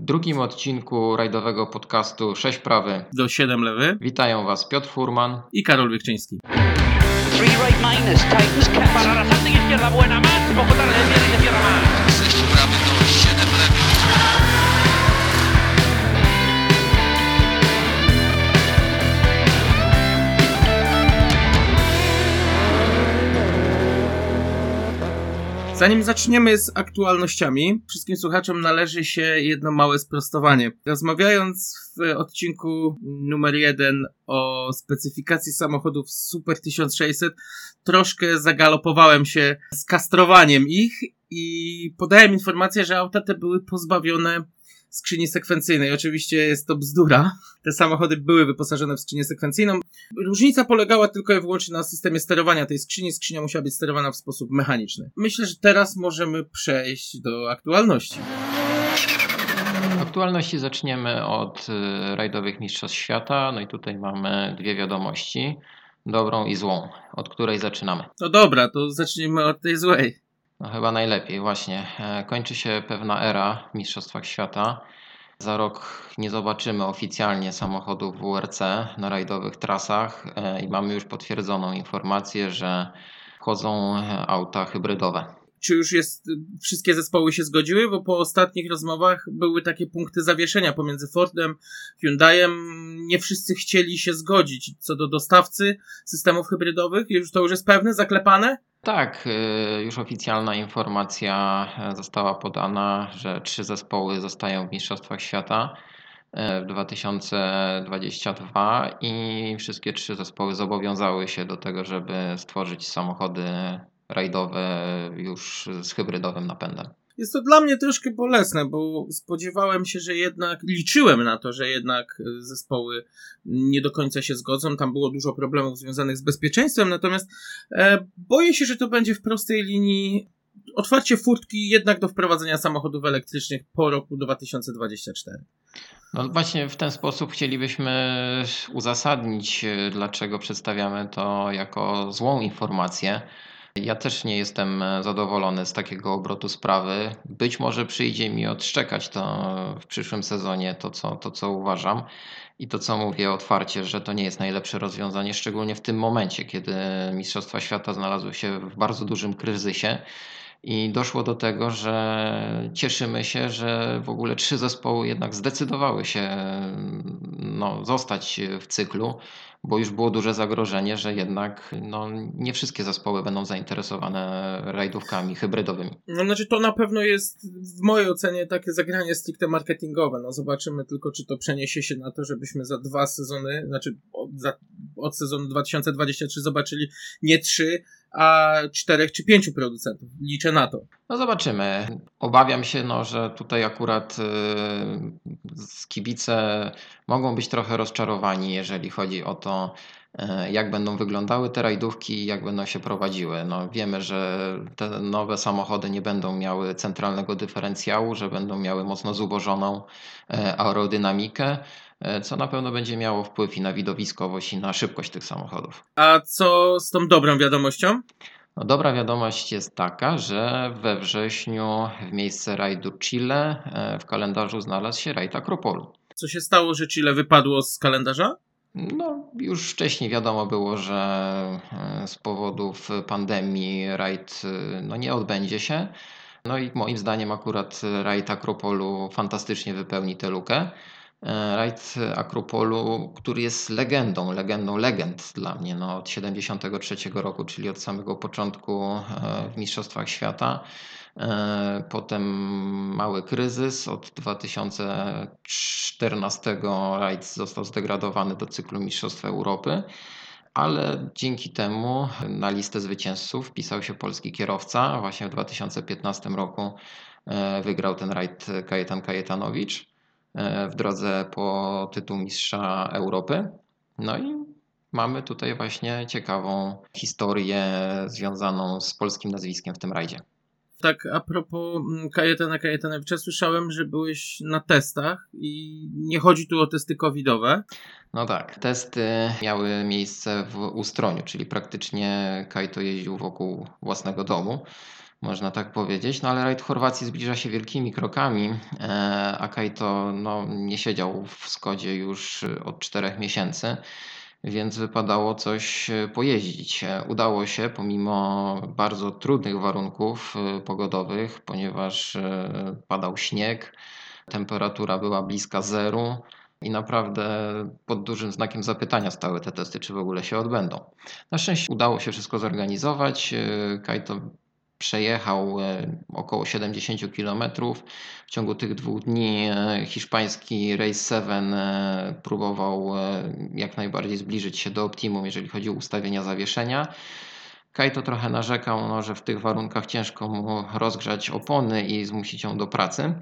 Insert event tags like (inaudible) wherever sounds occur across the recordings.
W drugim odcinku rajdowego podcastu 6 prawy do 7 lewy witają Was Piotr Furman i Karol Wiekczyński. Three right minus, Titans catch. Para la izquierda buena, más, poco tarde, cierra más. Zanim zaczniemy z aktualnościami, wszystkim słuchaczom należy się jedno małe sprostowanie. Rozmawiając w odcinku numer jeden o specyfikacji samochodów Super 1600, troszkę zagalopowałem się z kastrowaniem ich i podałem informację, że auta te były pozbawione skrzyni sekwencyjnej. Oczywiście jest to bzdura. Te samochody były wyposażone w skrzynię sekwencyjną. Różnica polegała tylko i wyłącznie na systemie sterowania tej skrzyni. Skrzynia musiała być sterowana w sposób mechaniczny. Myślę, że teraz możemy przejść do aktualności. Aktualności zaczniemy od y, rajdowych mistrzostw świata. No i tutaj mamy dwie wiadomości. Dobrą i złą. Od której zaczynamy? No dobra, to zacznijmy od tej złej. No chyba najlepiej, właśnie. E, Kończy się pewna era w Mistrzostwach Świata. Za rok nie zobaczymy oficjalnie samochodów WRC na rajdowych trasach e, i mamy już potwierdzoną informację, że wchodzą e, auta hybrydowe. Czy już jest, wszystkie zespoły się zgodziły? Bo po ostatnich rozmowach były takie punkty zawieszenia pomiędzy Fordem, Hyundaiem. Nie wszyscy chcieli się zgodzić co do dostawcy systemów hybrydowych. Już to już jest pewne, zaklepane? Tak, y, już oficjalna informacja została podana, że trzy zespoły zostają w Mistrzostwach Świata e, w 2022 i wszystkie trzy zespoły zobowiązały się do tego, żeby stworzyć samochody rajdowe już z hybrydowym napędem. Jest to dla mnie troszkę bolesne, bo spodziewałem się, że jednak, liczyłem na to, że jednak zespoły nie do końca się zgodzą. Tam było dużo problemów związanych z bezpieczeństwem, natomiast e, boję się, że to będzie w prostej linii otwarcie furtki jednak do wprowadzenia samochodów elektrycznych po roku 2024. No właśnie w ten sposób chcielibyśmy uzasadnić, dlaczego przedstawiamy to jako złą informację. Ja też nie jestem zadowolony z takiego obrotu sprawy. Być może przyjdzie mi odszczekać to w przyszłym sezonie, to co, to co uważam i to co mówię otwarcie, że to nie jest najlepsze rozwiązanie, szczególnie w tym momencie, kiedy Mistrzostwa Świata znalazły się w bardzo dużym kryzysie. I doszło do tego, że cieszymy się, że w ogóle trzy zespoły jednak zdecydowały się no, zostać w cyklu, bo już było duże zagrożenie, że jednak no, nie wszystkie zespoły będą zainteresowane rajdówkami hybrydowymi. No, znaczy to na pewno jest w mojej ocenie takie zagranie stricte marketingowe. No, zobaczymy tylko, czy to przeniesie się na to, żebyśmy za dwa sezony, znaczy od, za, od sezonu 2023 zobaczyli nie trzy, a czterech czy pięciu producentów. Liczę na to. No zobaczymy. Obawiam się, no, że tutaj akurat yy, kibice mogą być trochę rozczarowani, jeżeli chodzi o to, yy, jak będą wyglądały te rajdówki i jak będą się prowadziły. No, wiemy, że te nowe samochody nie będą miały centralnego dyferencjału, że będą miały mocno zubożoną yy, aerodynamikę co na pewno będzie miało wpływ i na widowiskowość, i na szybkość tych samochodów. A co z tą dobrą wiadomością? No, dobra wiadomość jest taka, że we wrześniu w miejsce rajdu Chile w kalendarzu znalazł się rajd Akropolu. Co się stało, że Chile wypadło z kalendarza? No, już wcześniej wiadomo było, że z powodów pandemii rajd no, nie odbędzie się. No i moim zdaniem akurat rajd Akropolu fantastycznie wypełni tę lukę. Rajd Akropolu, który jest legendą, legendą legend dla mnie no, od 73 roku, czyli od samego początku w Mistrzostwach Świata. Potem mały kryzys. Od 2014 rajd został zdegradowany do cyklu Mistrzostw Europy. Ale dzięki temu na listę zwycięzców wpisał się polski kierowca. Właśnie w 2015 roku wygrał ten rajd Kajetan Kajetanowicz w drodze po tytuł Mistrza Europy. No i mamy tutaj właśnie ciekawą historię związaną z polskim nazwiskiem w tym rajdzie. Tak, a propos mm, Kajetana Kajetanowicza, słyszałem, że byłeś na testach i nie chodzi tu o testy covidowe. No tak, testy miały miejsce w Ustroniu, czyli praktycznie Kajto jeździł wokół własnego domu, można tak powiedzieć. No ale rajd Chorwacji zbliża się wielkimi krokami, e, a Kajto no, nie siedział w Skodzie już od czterech miesięcy więc wypadało coś e, pojeździć. E, udało się pomimo bardzo trudnych warunków pogodowych, ponieważ padał śnieg, temperatura była bliska zeru i naprawdę pod dużym znakiem zapytania stały te testy, czy w ogóle się odbędą. Na szczęście udało się wszystko zorganizować. Kajto przejechał e, około 70 km. W ciągu tych dwóch dni e, hiszpański Race 7 e, próbował jak najbardziej zbliżyć się do optimum, jeżeli chodzi o ustawienia zawieszenia. Kajto trochę narzekał, no, że w tych warunkach ciężko mu rozgrzać opony i zmusić ją do pracy,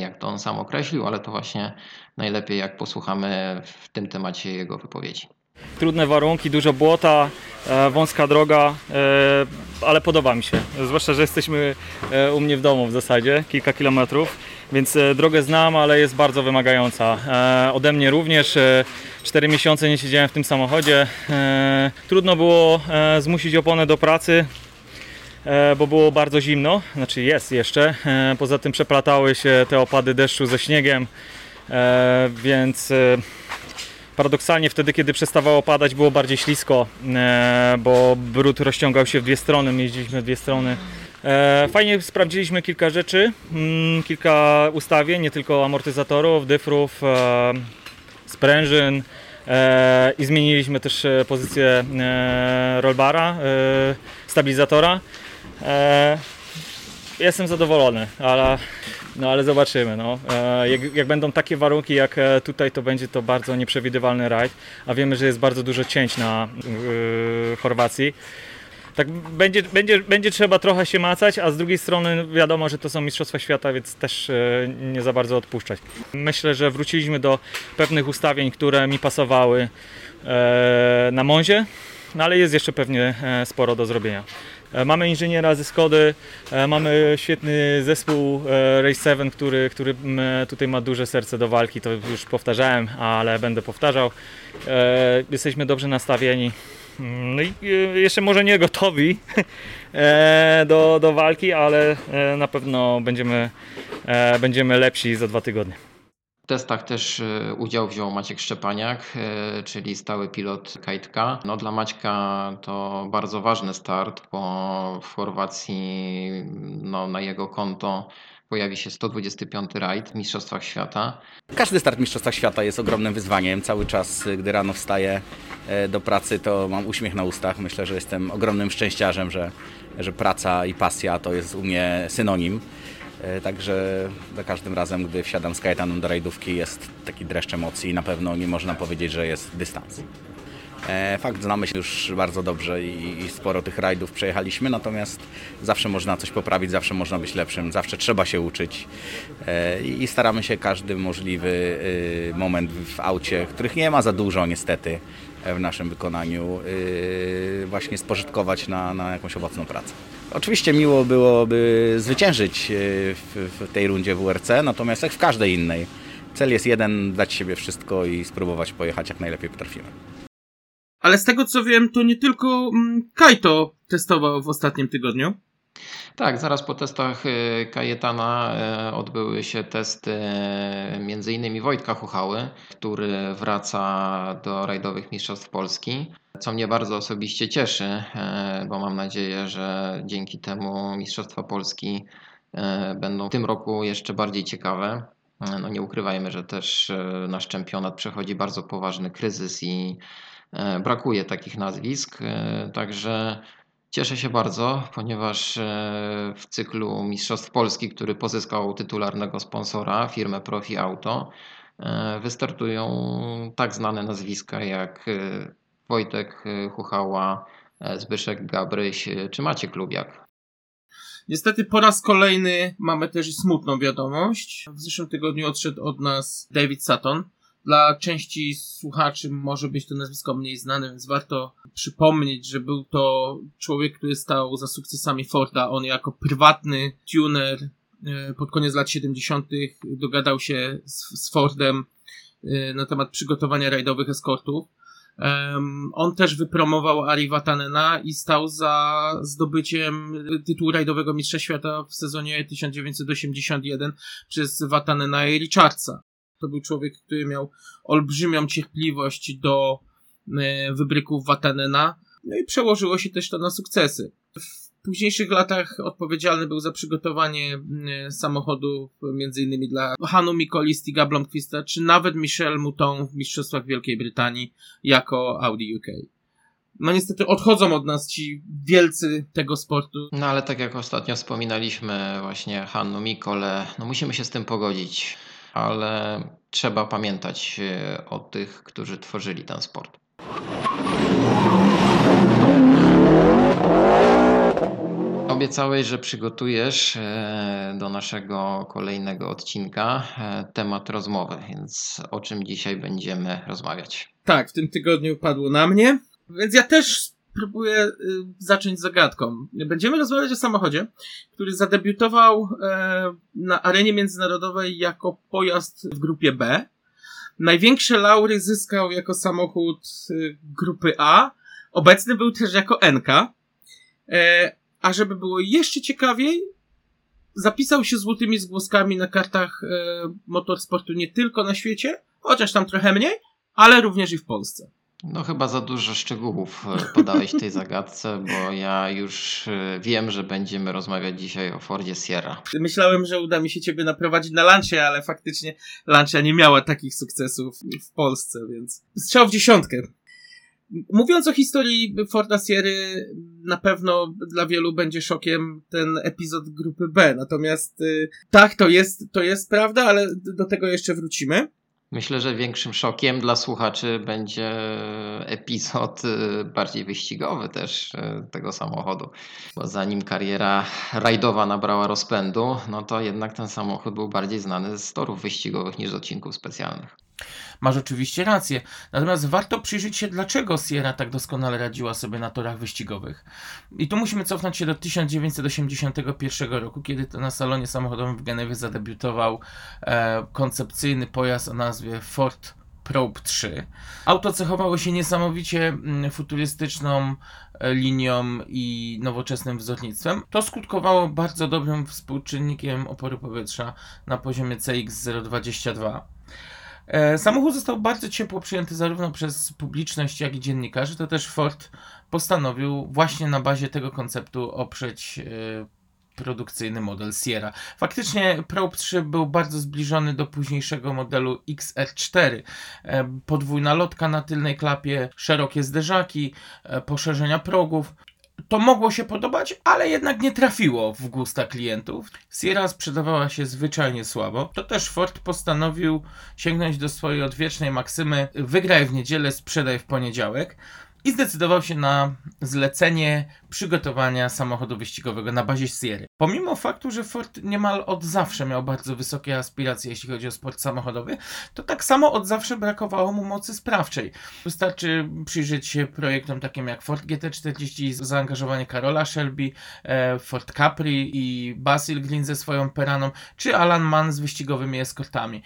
jak to on sam określił, ale to właśnie najlepiej jak posłuchamy w tym temacie jego wypowiedzi. Trudne warunki, dużo błota, e, wąska droga, e, ale podoba mi się. Zwłaszcza, że jesteśmy e, u mnie w domu w zasadzie, kilka kilometrów, więc drogę znam, ale jest bardzo wymagająca. Ode mnie również 4 miesiące nie siedziałem w tym samochodzie. Trudno było zmusić oponę do pracy, bo było bardzo zimno, znaczy jest jeszcze. Poza tym przeplatały się te opady deszczu ze śniegiem, więc Paradoksalnie wtedy, kiedy przestawało padać, było bardziej ślisko, e, bo brud rozciągał się w dwie strony, jeździliśmy w dwie strony. E, fajnie sprawdziliśmy kilka rzeczy, mm, kilka ustawień, nie tylko amortyzatorów, dyfrów, e, sprężyn i zmieniliśmy też pozycję rollbara, stabilizatora. Jestem zadowolony, ale no ale zobaczymy. No. E, jak, jak, będą takie warunki jak e, tutaj, to będzie to bardzo nieprzewidywalny rajd, a wiemy, że jest bardzo dużo cięć na yy, Chorwacji. Tak będzie, będzie, będzie trzeba trochę się macać, a z drugiej strony wiadomo, że to są Mistrzostwa Świata, więc też nie za bardzo odpuszczać. Myślę, że wróciliśmy do pewnych ustawień, które mi pasowały na Monzie, no ale jest jeszcze pewnie sporo do zrobienia. E, mamy inżyniera ze Skody, e, mamy świetny zespół e, Race 7, który, który tutaj ma duże serce do walki, to już powtarzałem, ale będę powtarzał. Jesteśmy dobrze nastawieni. Mm, no i jeszcze może nie gotowi (laughs) do, do walki, ale na pewno będziemy, będziemy lepsi za dwa tygodnie. W testach też e, udział wziął Maciek Szczepaniak, e, czyli stały pilot Kajtka. No, dla Maćka to bardzo ważny start, bo w Chorwacji no, na jego konto pojawi się 125 rajd w Mistrzostwach Świata. Każdy start w Mistrzostwach Świata jest ogromnym wyzwaniem. Cały czas, gdy rano wstaję e, do pracy, to mam uśmiech na ustach. Myślę, że jestem ogromnym szczęściarzem, że, że praca i pasja to jest u mnie synonim. E, także za każdym razem, gdy wsiadam z Kajetanem do rajdówki jest taki dreszcz emocji i na pewno nie można powiedzieć, że jest dystans. E, fakt, znamy się już bardzo dobrze i, sporo tych rajdów przejechaliśmy, natomiast zawsze można coś poprawić, zawsze można być lepszym, zawsze trzeba się uczyć e, i staramy się każdy możliwy y, moment w aucie, których nie ma za dużo niestety w naszym wykonaniu, y, właśnie spożytkować na, na jakąś owocną pracę. Oczywiście miło byłoby zwyciężyć w, w tej rundzie WRC, natomiast jak w każdej innej, cel jest jeden, dać siebie wszystko i spróbować pojechać jak najlepiej potrafimy. Ale z tego co wiem, to nie tylko mm, Kaito testował w ostatnim tygodniu. Tak, zaraz po testach y, Kajetana y, odbyły się testy między innymi Wojtka Chuchały, który wraca do rajdowych mistrzostw Polski, co mnie bardzo osobiście cieszy, y, bo mam nadzieję, że dzięki temu mistrzostwa Polski będą w tym roku jeszcze bardziej ciekawe. No nie ukrywajmy, że też nasz czempionat przechodzi bardzo poważny kryzys i brakuje takich nazwisk, także Cieszę się bardzo, ponieważ e, w cyklu Mistrzostw Polski, który pozyskał tytularnego sponsora, firmę Profi Auto, e, wystartują tak znane nazwiska jak e, Wojtek Chuchała, Zbyszek Gabryś czy Maciek Lubiak. Niestety po raz kolejny mamy też smutną wiadomość. W zeszłym tygodniu odszedł od nas David Sutton, Dla części słuchaczy może być to nazwisko mniej znane, więc warto przypomnieć, że był to człowiek, który stał za sukcesami Forda. On jako prywatny tuner e, pod koniec lat 70. dogadał się z, z Fordem e, na temat przygotowania rajdowych eskortów. On też wypromował Ari Vatanena i stał za zdobyciem tytułu rajdowego mistrza świata w sezonie 1981 przez Vatanena i Richardsa. To był człowiek, który miał olbrzymią cierpliwość do e, wybryków Vatanena, no i przełożyło się też to na sukcesy. W późniejszych latach odpowiedzialny był za przygotowanie między innymi dla Hanu Mikoli, Stiga Blomqvista, czy nawet Michel Mouton w Mistrzostwach Wielkiej Brytanii jako Audi UK. No niestety odchodzą od nas ci wielcy tego sportu. No ale tak jak ostatnio wspominaliśmy właśnie Hannu Mikole, no musimy się z tym pogodzić, ale trzeba pamiętać e, o tych, którzy tworzyli ten sport. Obiecałeś, że przygotujesz e, do naszego kolejnego odcinka e, temat rozmowy, więc o czym dzisiaj będziemy rozmawiać? Tak, w tym tygodniu padło na mnie, więc ja też spróbuję y, zacząć zagadką. Będziemy rozmawiać o samochodzie, który zadebiutował e, na arenie międzynarodowej jako pojazd w grupie B. Największe laury zyskał jako samochód y, grupy A. Obecny był też jako NK. E, a żeby było jeszcze ciekawiej, zapisał się złotymi zgłoskami na kartach e, motorsportu nie tylko na świecie, chociaż tam trochę mniej, ale również i w Polsce. No chyba za dużo szczegółów e, podałeś tej zagadce, bo ja już e, wiem, że będziemy rozmawiać dzisiaj o Fordzie Sierra. Myślałem, że uda mi się ciebie naprowadzić na Lancia, ale faktycznie Lancia nie miała takich sukcesów w Polsce, więc strzał w dziesiątkę. Mówiąc o historii Forda Sierry, na pewno dla wielu będzie szokiem ten epizod grupy B. Natomiast y, tak, to jest, to jest prawda, ale do tego jeszcze wrócimy. Myślę, że większym szokiem dla słuchaczy będzie epizod y, bardziej wyścigowy też y, tego samochodu. Bo zanim kariera rajdowa nabrała rozpędu, no to jednak ten samochód był bardziej znany z torów wyścigowych niż z odcinków specjalnych. Masz oczywiście rację. Natomiast warto przyjrzeć się, dlaczego Sierra tak doskonale radziła sobie na torach wyścigowych. I tu musimy cofnąć się do 1981 roku, kiedy to na salonie samochodowym w Genewie zadebiutował e, koncepcyjny pojazd o nazwie Ford Probe 3. Auto cechowało się niesamowicie mm, futurystyczną e, linią i nowoczesnym wzornictwem. To skutkowało bardzo dobrym współczynnikiem oporu powietrza na poziomie CX022. E, Samochód został bardzo ciepło przyjęty zarówno przez publiczność, jak i dziennikarzy. To też Ford postanowił właśnie na bazie tego konceptu oprzeć e, produkcyjny model Sierra. Faktycznie Probe 3 był bardzo zbliżony do późniejszego modelu XR4. E, Podwójna lotka na tylnej klapie, szerokie zderzaki, poszerzenia progów. To mogło się podobać, ale jednak nie trafiło w gusta klientów. Sierra sprzedawała się zwyczajnie słabo. To też Ford postanowił sięgnąć do swojej odwiecznej maksymy wygraj w niedzielę, sprzedaj w poniedziałek i zdecydował się na zlecenie przygotowania samochodu wyścigowego na bazie Sierra. Pomimo faktu, że Ford niemal od zawsze miał bardzo wysokie aspiracje, jeśli chodzi o sport samochodowy, to tak samo od zawsze brakowało mu mocy sprawczej. Wystarczy przyjrzeć się projektom takim jak Ford GT40, zaangażowanie Karola Shelby, e, Ford Capri i Basil Green ze swoją Peraną, czy Alan Mann z wyścigowymi eskortami.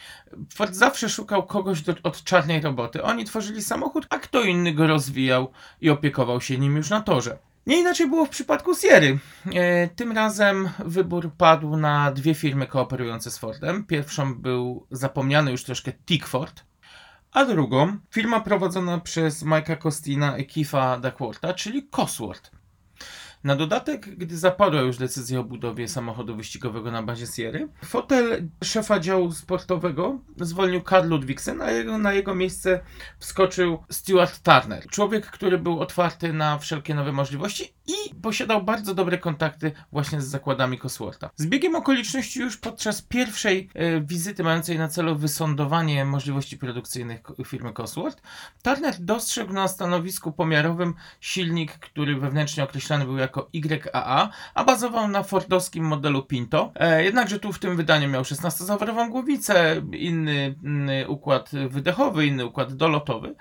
Ford zawsze szukał kogoś do, od czarnej roboty. Oni tworzyli samochód, a kto inny go rozwijał i opiekował się nim już na torze. Nie inaczej było w przypadku Sierry. E, tym razem wybór padł na dwie firmy kooperujące z Fordem. Pierwszą był zapomniany już troszkę Tickford, a drugą firma prowadzona przez Mike'a Costina i Keitha Duckwortha, czyli Cosworth. Na dodatek, gdy zapadła już decyzja o budowie samochodu wyścigowego na bazie Sierry, fotel szefa działu sportowego zwolnił Karl Ludwigsen, a jego, na jego miejsce wskoczył Stuart Turner. Człowiek, który był otwarty na wszelkie nowe możliwości i posiadał bardzo dobre kontakty właśnie z zakładami Coswortha. Z biegiem okoliczności już podczas pierwszej e, wizyty mającej na celu wysądowanie możliwości produkcyjnych firmy Cosworth, Turner dostrzegł na stanowisku pomiarowym silnik, który wewnętrznie określany był jako YAA, a bazował na fordowskim modelu Pinto. E, jednakże tu w tym wydaniu miał 16-zawrową głowicę, inny mm, układ wydechowy, inny układ dolotowy.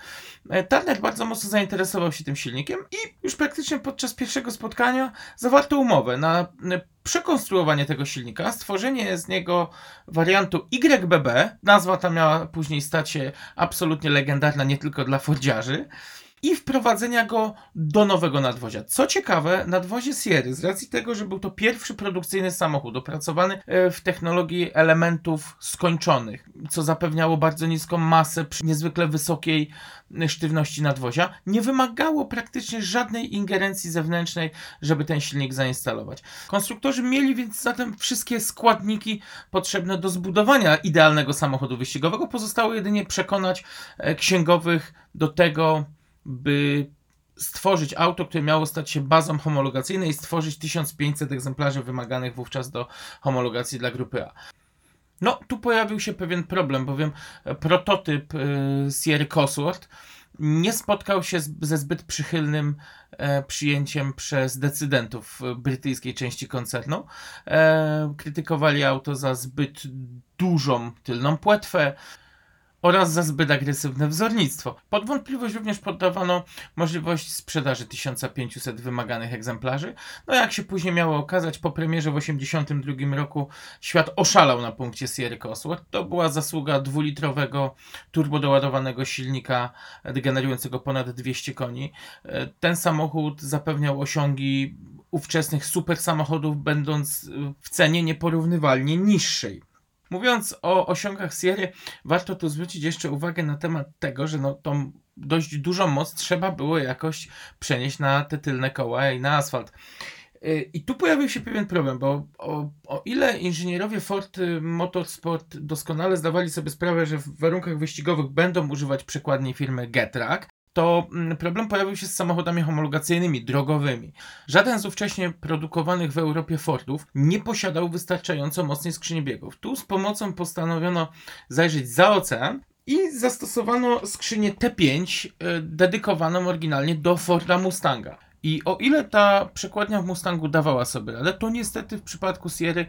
E, Turner bardzo mocno zainteresował się tym silnikiem i już praktycznie podczas pierwszego spotkania zawarto umowę na e, przekonstruowanie tego silnika, stworzenie z niego wariantu YBB. Nazwa ta miała później stać się absolutnie legendarna nie tylko dla Fordziarzy. I wprowadzenia go do nowego nadwozia. Co ciekawe, nadwozie Sierry, z racji tego, że był to pierwszy produkcyjny samochód opracowany e, w technologii elementów skończonych, co zapewniało bardzo niską masę przy niezwykle wysokiej e, sztywności nadwozia, nie wymagało praktycznie żadnej ingerencji zewnętrznej, żeby ten silnik zainstalować. Konstruktorzy mieli więc zatem wszystkie składniki potrzebne do zbudowania idealnego samochodu wyścigowego. Pozostało jedynie przekonać e, księgowych do tego, by stworzyć auto, które miało stać się bazą homologacyjnej i stworzyć 1500 egzemplarzy wymaganych wówczas do homologacji dla grupy A. No, tu pojawił się pewien problem, bowiem e, prototyp y, Sierra Cosworth nie spotkał się z, ze zbyt przychylnym e, przyjęciem przez decydentów brytyjskiej części koncernu. E, krytykowali auto za zbyt dużą tylną płetwę, oraz za zbyt agresywne wzornictwo. Pod wątpliwość również poddawano możliwość sprzedaży 1500 wymaganych egzemplarzy. No jak się później miało okazać, po premierze w 1982 roku świat oszalał na punkcie Sierra Cosworth. To była zasługa dwulitrowego turbodoładowanego silnika generującego ponad 200 koni. Ten samochód zapewniał osiągi ówczesnych super samochodów, będąc w cenie nieporównywalnie niższej. Mówiąc o osiągach Sierry, warto tu zwrócić jeszcze uwagę na temat tego, że no, tą dość dużą moc trzeba było jakoś przenieść na te tylne koła i na asfalt. Yy, I tu pojawił się pewien problem, bo o, o ile inżynierowie Ford Motorsport doskonale zdawali sobie sprawę, że w warunkach wyścigowych będą używać przekładni firmy Getrack, to mm, problem pojawił się z samochodami homologacyjnymi, drogowymi. Żaden z ówcześnie produkowanych w Europie Fordów nie posiadał wystarczająco mocnej skrzyni biegów. Tu z pomocą postanowiono zajrzeć za ocean i zastosowano skrzynię T5 e, dedykowaną oryginalnie do Forda Mustanga. I o ile ta przekładnia w Mustangu dawała sobie radę, to niestety w przypadku Sierry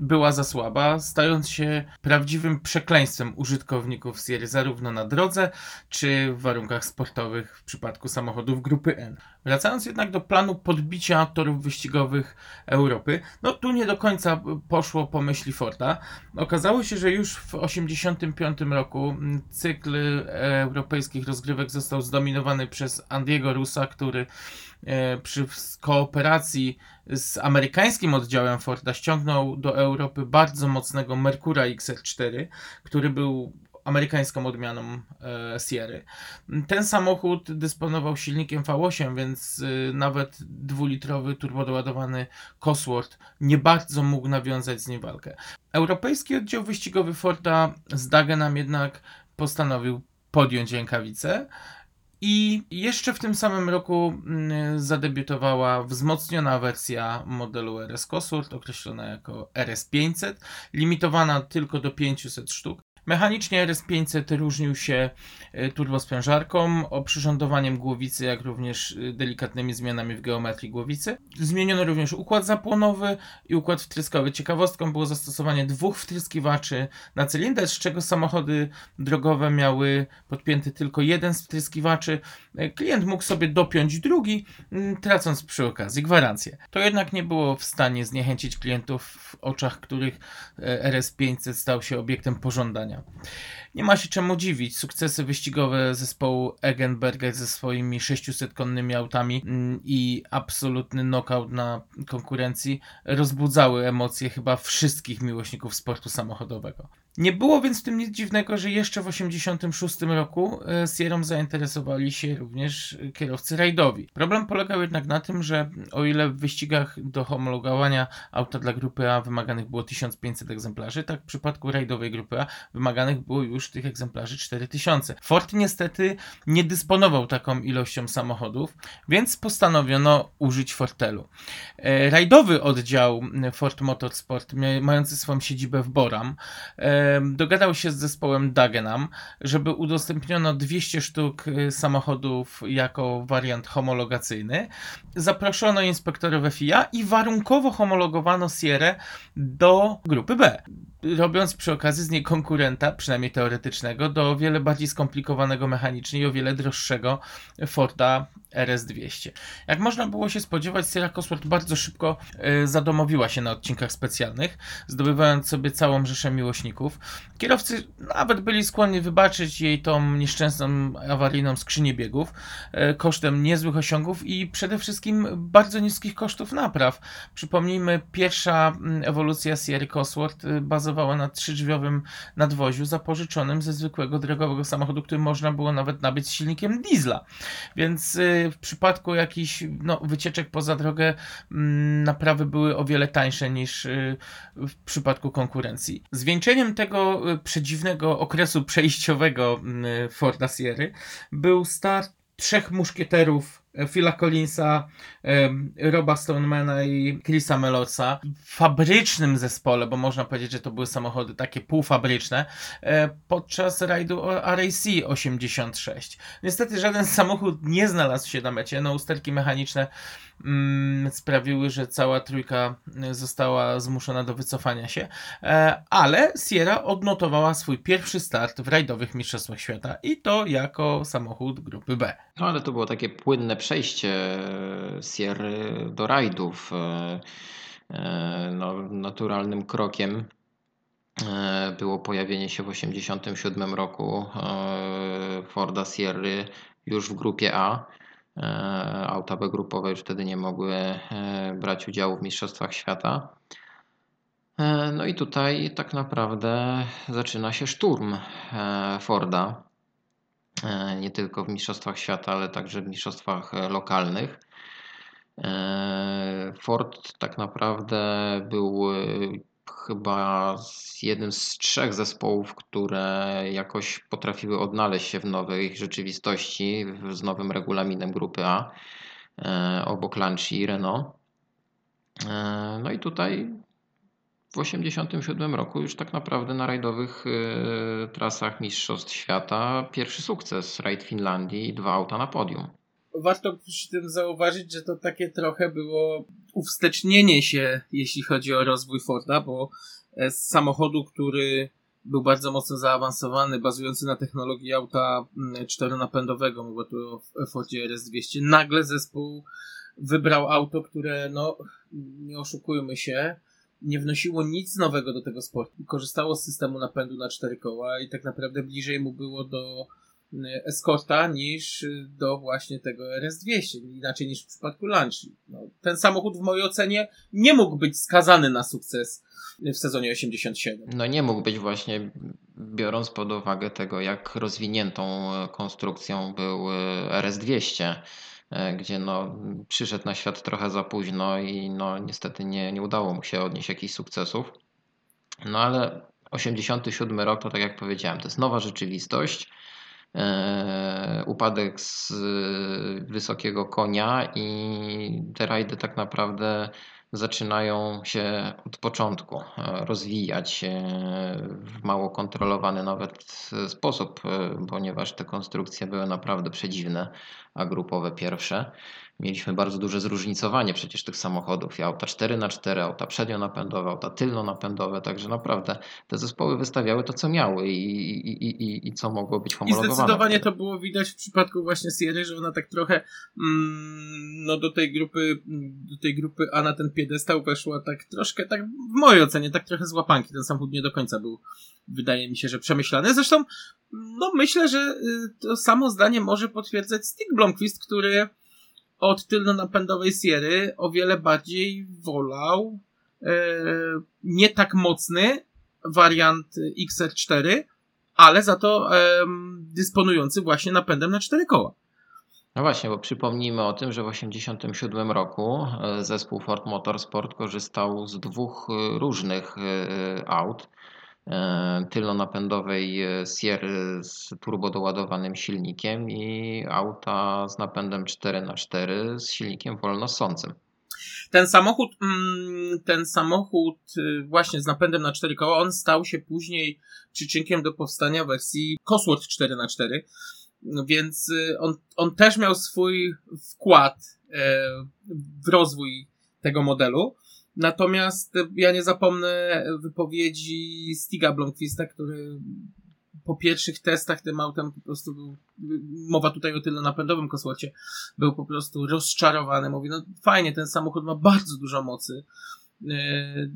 była za słaba, stając się prawdziwym przekleństwem użytkowników Sierry zarówno na drodze, czy w warunkach sportowych w przypadku samochodów grupy N. Wracając jednak do planu podbicia torów wyścigowych Europy, no tu nie do końca poszło po myśli Forda. Okazało się, że już w 1985 roku cykl europejskich rozgrywek został zdominowany przez Andiego Russa, który przy w- kooperacji z amerykańskim oddziałem Forda ściągnął do Europy bardzo mocnego Mercura XR4, który był amerykańską odmianą e, Sierry. Ten samochód dysponował silnikiem V8, więc y, nawet dwulitrowy turbodoładowany Cosworth nie bardzo mógł nawiązać z nim walkę. Europejski oddział wyścigowy Forda z Dagenham jednak postanowił podjąć rękawice. I jeszcze w tym samym roku mm, zadebiutowała wzmocniona wersja modelu RS Cosworth, określona jako RS500, limitowana tylko do 500 sztuk. Mechanicznie RS500 różnił się e, turbosprężarką, oprzyrządowaniem głowicy, jak również e, delikatnymi zmianami w geometrii głowicy. Zmieniono również układ zapłonowy i układ wtryskowy. Ciekawostką było zastosowanie dwóch wtryskiwaczy na cylinder, z czego samochody drogowe miały podpięty tylko jeden z wtryskiwaczy. E, Klient mógł sobie dopiąć drugi, tracąc przy okazji gwarancję. To jednak nie było w stanie zniechęcić klientów, w oczach których e, RS500 stał się obiektem pożądania. spotkania. Nie ma się czemu dziwić. Sukcesy wyścigowe zespołu Egenberger ze swoimi 600-konnymi autami mm, i absolutny knockout na konkurencji rozbudzały emocje chyba wszystkich miłośników sportu samochodowego. Nie było więc w tym nic dziwnego, że jeszcze w 1986 roku e, Sierrą zainteresowali się również kierowcy rajdowi. Problem polegał jednak na tym, że o ile w wyścigach do homologowania auta dla grupy A wymaganych było 1500 egzemplarzy, tak w przypadku rajdowej grupy A wymaganych było już już tych egzemplarzy 4000. Ford niestety nie dysponował taką ilością samochodów, więc postanowiono użyć Fortelu. E, Rajdowy oddział Ford Motorsport, mający swoją siedzibę w Boram, e, dogadał się z zespołem Dagenham, żeby udostępniono 200 sztuk e, samochodów jako wariant homologacyjny. Zaproszono inspektorów FIA i warunkowo homologowano Sierra do grupy B. Robiąc przy okazji z niej konkurenta, przynajmniej teoretycznego, do o wiele bardziej skomplikowanego mechanicznie i o wiele droższego Forda RS200. Jak można było się spodziewać, Sierra Cosworth bardzo szybko e, zadomowiła się na odcinkach specjalnych, zdobywając sobie całą rzeszę miłośników. Kierowcy nawet byli skłonni wybaczyć jej tą nieszczęsną awaryjną skrzynię biegów e, kosztem niezłych osiągów i przede wszystkim bardzo niskich kosztów napraw. Przypomnijmy, pierwsza mm, ewolucja Sierra Cosworth y, bazowała na trzydrzwiowym nadwoziu zapożyczonym ze zwykłego drogowego samochodu, który można było nawet nabyć silnikiem diesla. Więc y, w przypadku jakichś no, wycieczek poza drogę mm, naprawy były o wiele tańsze niż y, w przypadku konkurencji. Zwieńczeniem tego y, przedziwnego okresu przejściowego y, Forda Sierry był start trzech muszkieterów Phila Collinsa, Roba Stonemana i Chrisa Melosa w fabrycznym zespole, bo można powiedzieć, że to były samochody takie półfabryczne, e, podczas rajdu RAC 86. Niestety żaden samochód nie znalazł się na mecie. No, usterki mechaniczne sprawiły, że cała trójka została zmuszona do wycofania się, e, ale Sierra odnotowała swój pierwszy start w rajdowych Mistrzostwach Świata i to jako samochód grupy B. No ale to było takie płynne przejście e, Sierry do rajdów. E, No, naturalnym krokiem było pojawienie się w 1987 roku Forda Sierry już w grupie A. E, Auta B grupowe już wtedy nie mogły e, brać udziału w Mistrzostwach Świata. E, No i tutaj tak naprawdę zaczyna się szturm Forda. Nie tylko w Mistrzostwach Świata, ale także w mistrzostwach lokalnych. Ford tak naprawdę był chyba z- jednym z trzech zespołów, które jakoś potrafiły odnaleźć się w nowej rzeczywistości, z nowym regulaminem grupy A, e, obok Lancia i Renault. E, No i tutaj w 1987 roku już tak naprawdę na rajdowych e, trasach Mistrzostw Świata pierwszy sukces, rajd Finlandii i dwa auta na podium. Warto przy tym zauważyć, że to takie trochę było uwstecznienie się, jeśli chodzi o rozwój Forda, bo e, z samochodu, który był bardzo mocno zaawansowany, bazujący na technologii auta mm, czteronapędowego, mówię tu o Fordzie RS200, nagle zespół wybrał auto, które, no, nie oszukujmy się, nie wnosiło nic nowego do tego sportu. Korzystało z systemu napędu na cztery koła i tak naprawdę bliżej mu było do Escorta niż do właśnie tego RS200, inaczej niż w przypadku Lancia. No, ten samochód w mojej ocenie nie mógł być skazany na sukces w sezonie 87. No nie mógł być właśnie, biorąc pod uwagę tego, jak rozwiniętą konstrukcją był e, RS200, e, gdzie no, przyszedł na świat trochę za późno i no, niestety nie, nie udało mu się odnieść jakichś sukcesów. No ale 87 rok, to tak jak powiedziałem, to jest nowa rzeczywistość. E, Upadek z e, wysokiego konia i te rajdy tak naprawdę zaczynają się od początku e, rozwijać w mało kontrolowany nawet sposób, ponieważ te konstrukcje były naprawdę przedziwne, a grupowe pierwsze. Mieliśmy bardzo duże zróżnicowanie przecież tych samochodów. I auta 4x4, auta przednionapędowe, auta tylnonapędowe, także naprawdę te zespoły wystawiały to, co miały i, i, i, i, i co mogło być I homologowane. zdecydowanie wtedy. to było widać w przypadku właśnie Sierry, że ona tak trochę mm, no do tej grupy do tej grupy A na ten piedestał weszła tak troszkę, tak w mojej ocenie, tak trochę z łapanki. Ten samochód nie do końca był, wydaje mi się, że przemyślany. Zresztą, no myślę, że y, to samo zdanie może potwierdzać Stig Blomqvist, który od tylnonapędowej Sierry o wiele bardziej wolał e, nie tak mocny wariant XR4, ale za to em, dysponujący właśnie napędem na cztery koła. No właśnie, bo przypomnijmy o tym, że w 1987 roku e, zespół Ford Motorsport korzystał z dwóch e, różnych e, aut. E, tylnonapędowej e, Sierry z turbodoładowanym silnikiem i auta z napędem 4x4 z silnikiem wolnossącym. Ten samochód, mm, ten samochód y, właśnie z napędem na cztery koła, on stał się później przyczynkiem do powstania wersji Cosworth 4x4, więc y, on, on też miał swój wkład e, w rozwój tego modelu. Natomiast ja nie zapomnę wypowiedzi Stiga Blomqvista, który po pierwszych testach tym autem po prostu był, mowa tutaj o tyle napędowym kosłocie, był po prostu rozczarowany. Mówi, no fajnie, ten samochód ma bardzo dużo mocy. Yy,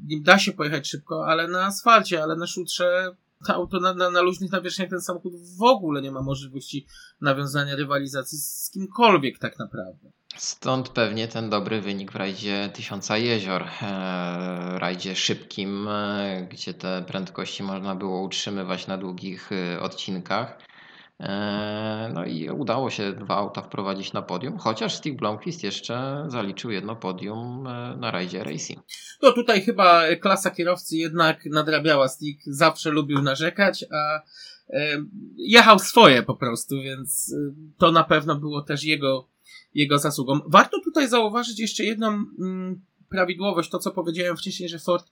nim da się pojechać szybko, ale na asfalcie, ale na szutrze to auto na, na, na luźnych nawierzchniach ten samochód w ogóle nie ma możliwości nawiązania rywalizacji z kimkolwiek tak naprawdę. Stąd pewnie ten dobry wynik w rajdzie Tysiąca Jezior, e, rajdzie szybkim, e, gdzie te prędkości można było utrzymywać na długich e, odcinkach. No i udało się dwa auta wprowadzić na podium, chociaż Stig Blomqvist jeszcze zaliczył jedno podium na rajdzie Racing. No tutaj chyba klasa kierowcy jednak nadrabiała. Stick zawsze lubił narzekać, a jechał swoje po prostu, więc e, to na pewno było też jego, jego zasługą. Warto tutaj zauważyć jeszcze jedną mm, prawidłowość, to co powiedziałem wcześniej, że Ford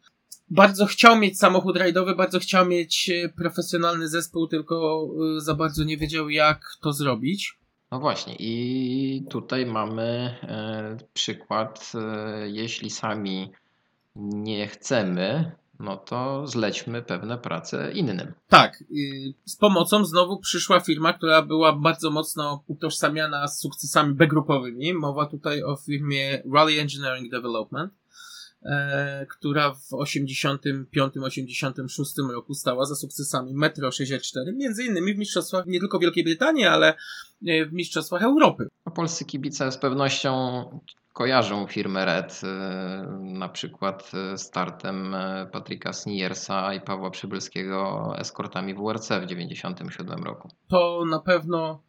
bardzo chciał mieć samochód rajdowy, bardzo chciał mieć e, profesjonalny zespół, tylko e, za bardzo nie wiedział jak to zrobić. No właśnie, i tutaj mamy e, przykład, e, jeśli sami nie chcemy, no to zlećmy pewne prace innym. Tak, y, z pomocą znowu przyszła firma, która była bardzo mocno utożsamiana z sukcesami B-grupowymi. Mowa tutaj o firmie Rally Engineering Development, e, która w 85-86 roku stała za sukcesami Metro 64, między innymi w mistrzostwach nie tylko Wielkiej Brytanii, ale e, w mistrzostwach Europy. No, polscy kibice z pewnością kojarzą firmę Red, y, na przykład y, startem y, Patryka Sniersa i Pawła Przybylskiego eskortami WRC w 1997 roku. to na pewno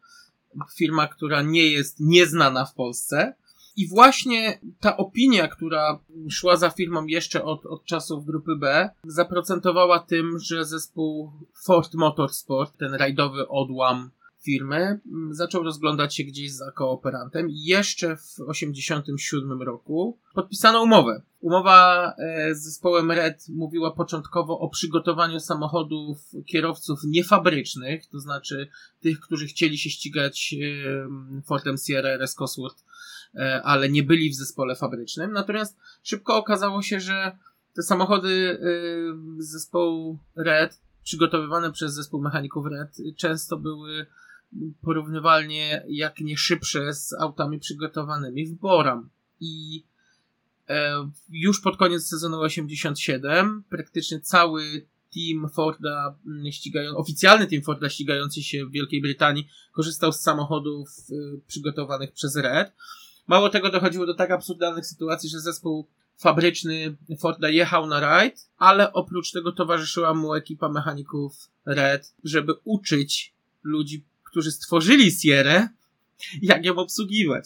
firma, która nie jest nieznana w Polsce. I właśnie ta opinia, która szła za firmą jeszcze od, od czasów grupy B, zaprocentowała tym, że zespół Ford Motorsport, ten rajdowy odłam firmy, m, zaczął rozglądać się gdzieś za kooperantem i jeszcze w 1987 roku podpisano umowę. Umowa e, z zespołem Red mówiła początkowo o przygotowaniu samochodów kierowców niefabrycznych, to znaczy tych, którzy chcieli się ścigać e, Fordem Sierra RS Cosworth, e, ale nie byli w zespole fabrycznym. Natomiast szybko okazało się, że te samochody z zespołu Red, przygotowywane przez zespół mechaników Red, często były porównywalnie, jak nie szybsze z autami przygotowanymi w Boram. I e, już pod koniec sezonu 87 praktycznie cały team Forda mm, ścigają, oficjalny team Forda ścigający się w Wielkiej Brytanii korzystał z samochodów y, przygotowanych przez Red. Mało tego dochodziło do tak absurdalnych sytuacji, że zespół fabryczny Forda jechał na rajd, ale oprócz tego towarzyszyła mu ekipa mechaników Red, żeby uczyć ludzi, którzy stworzyli Sierra, jak ją obsługiwać.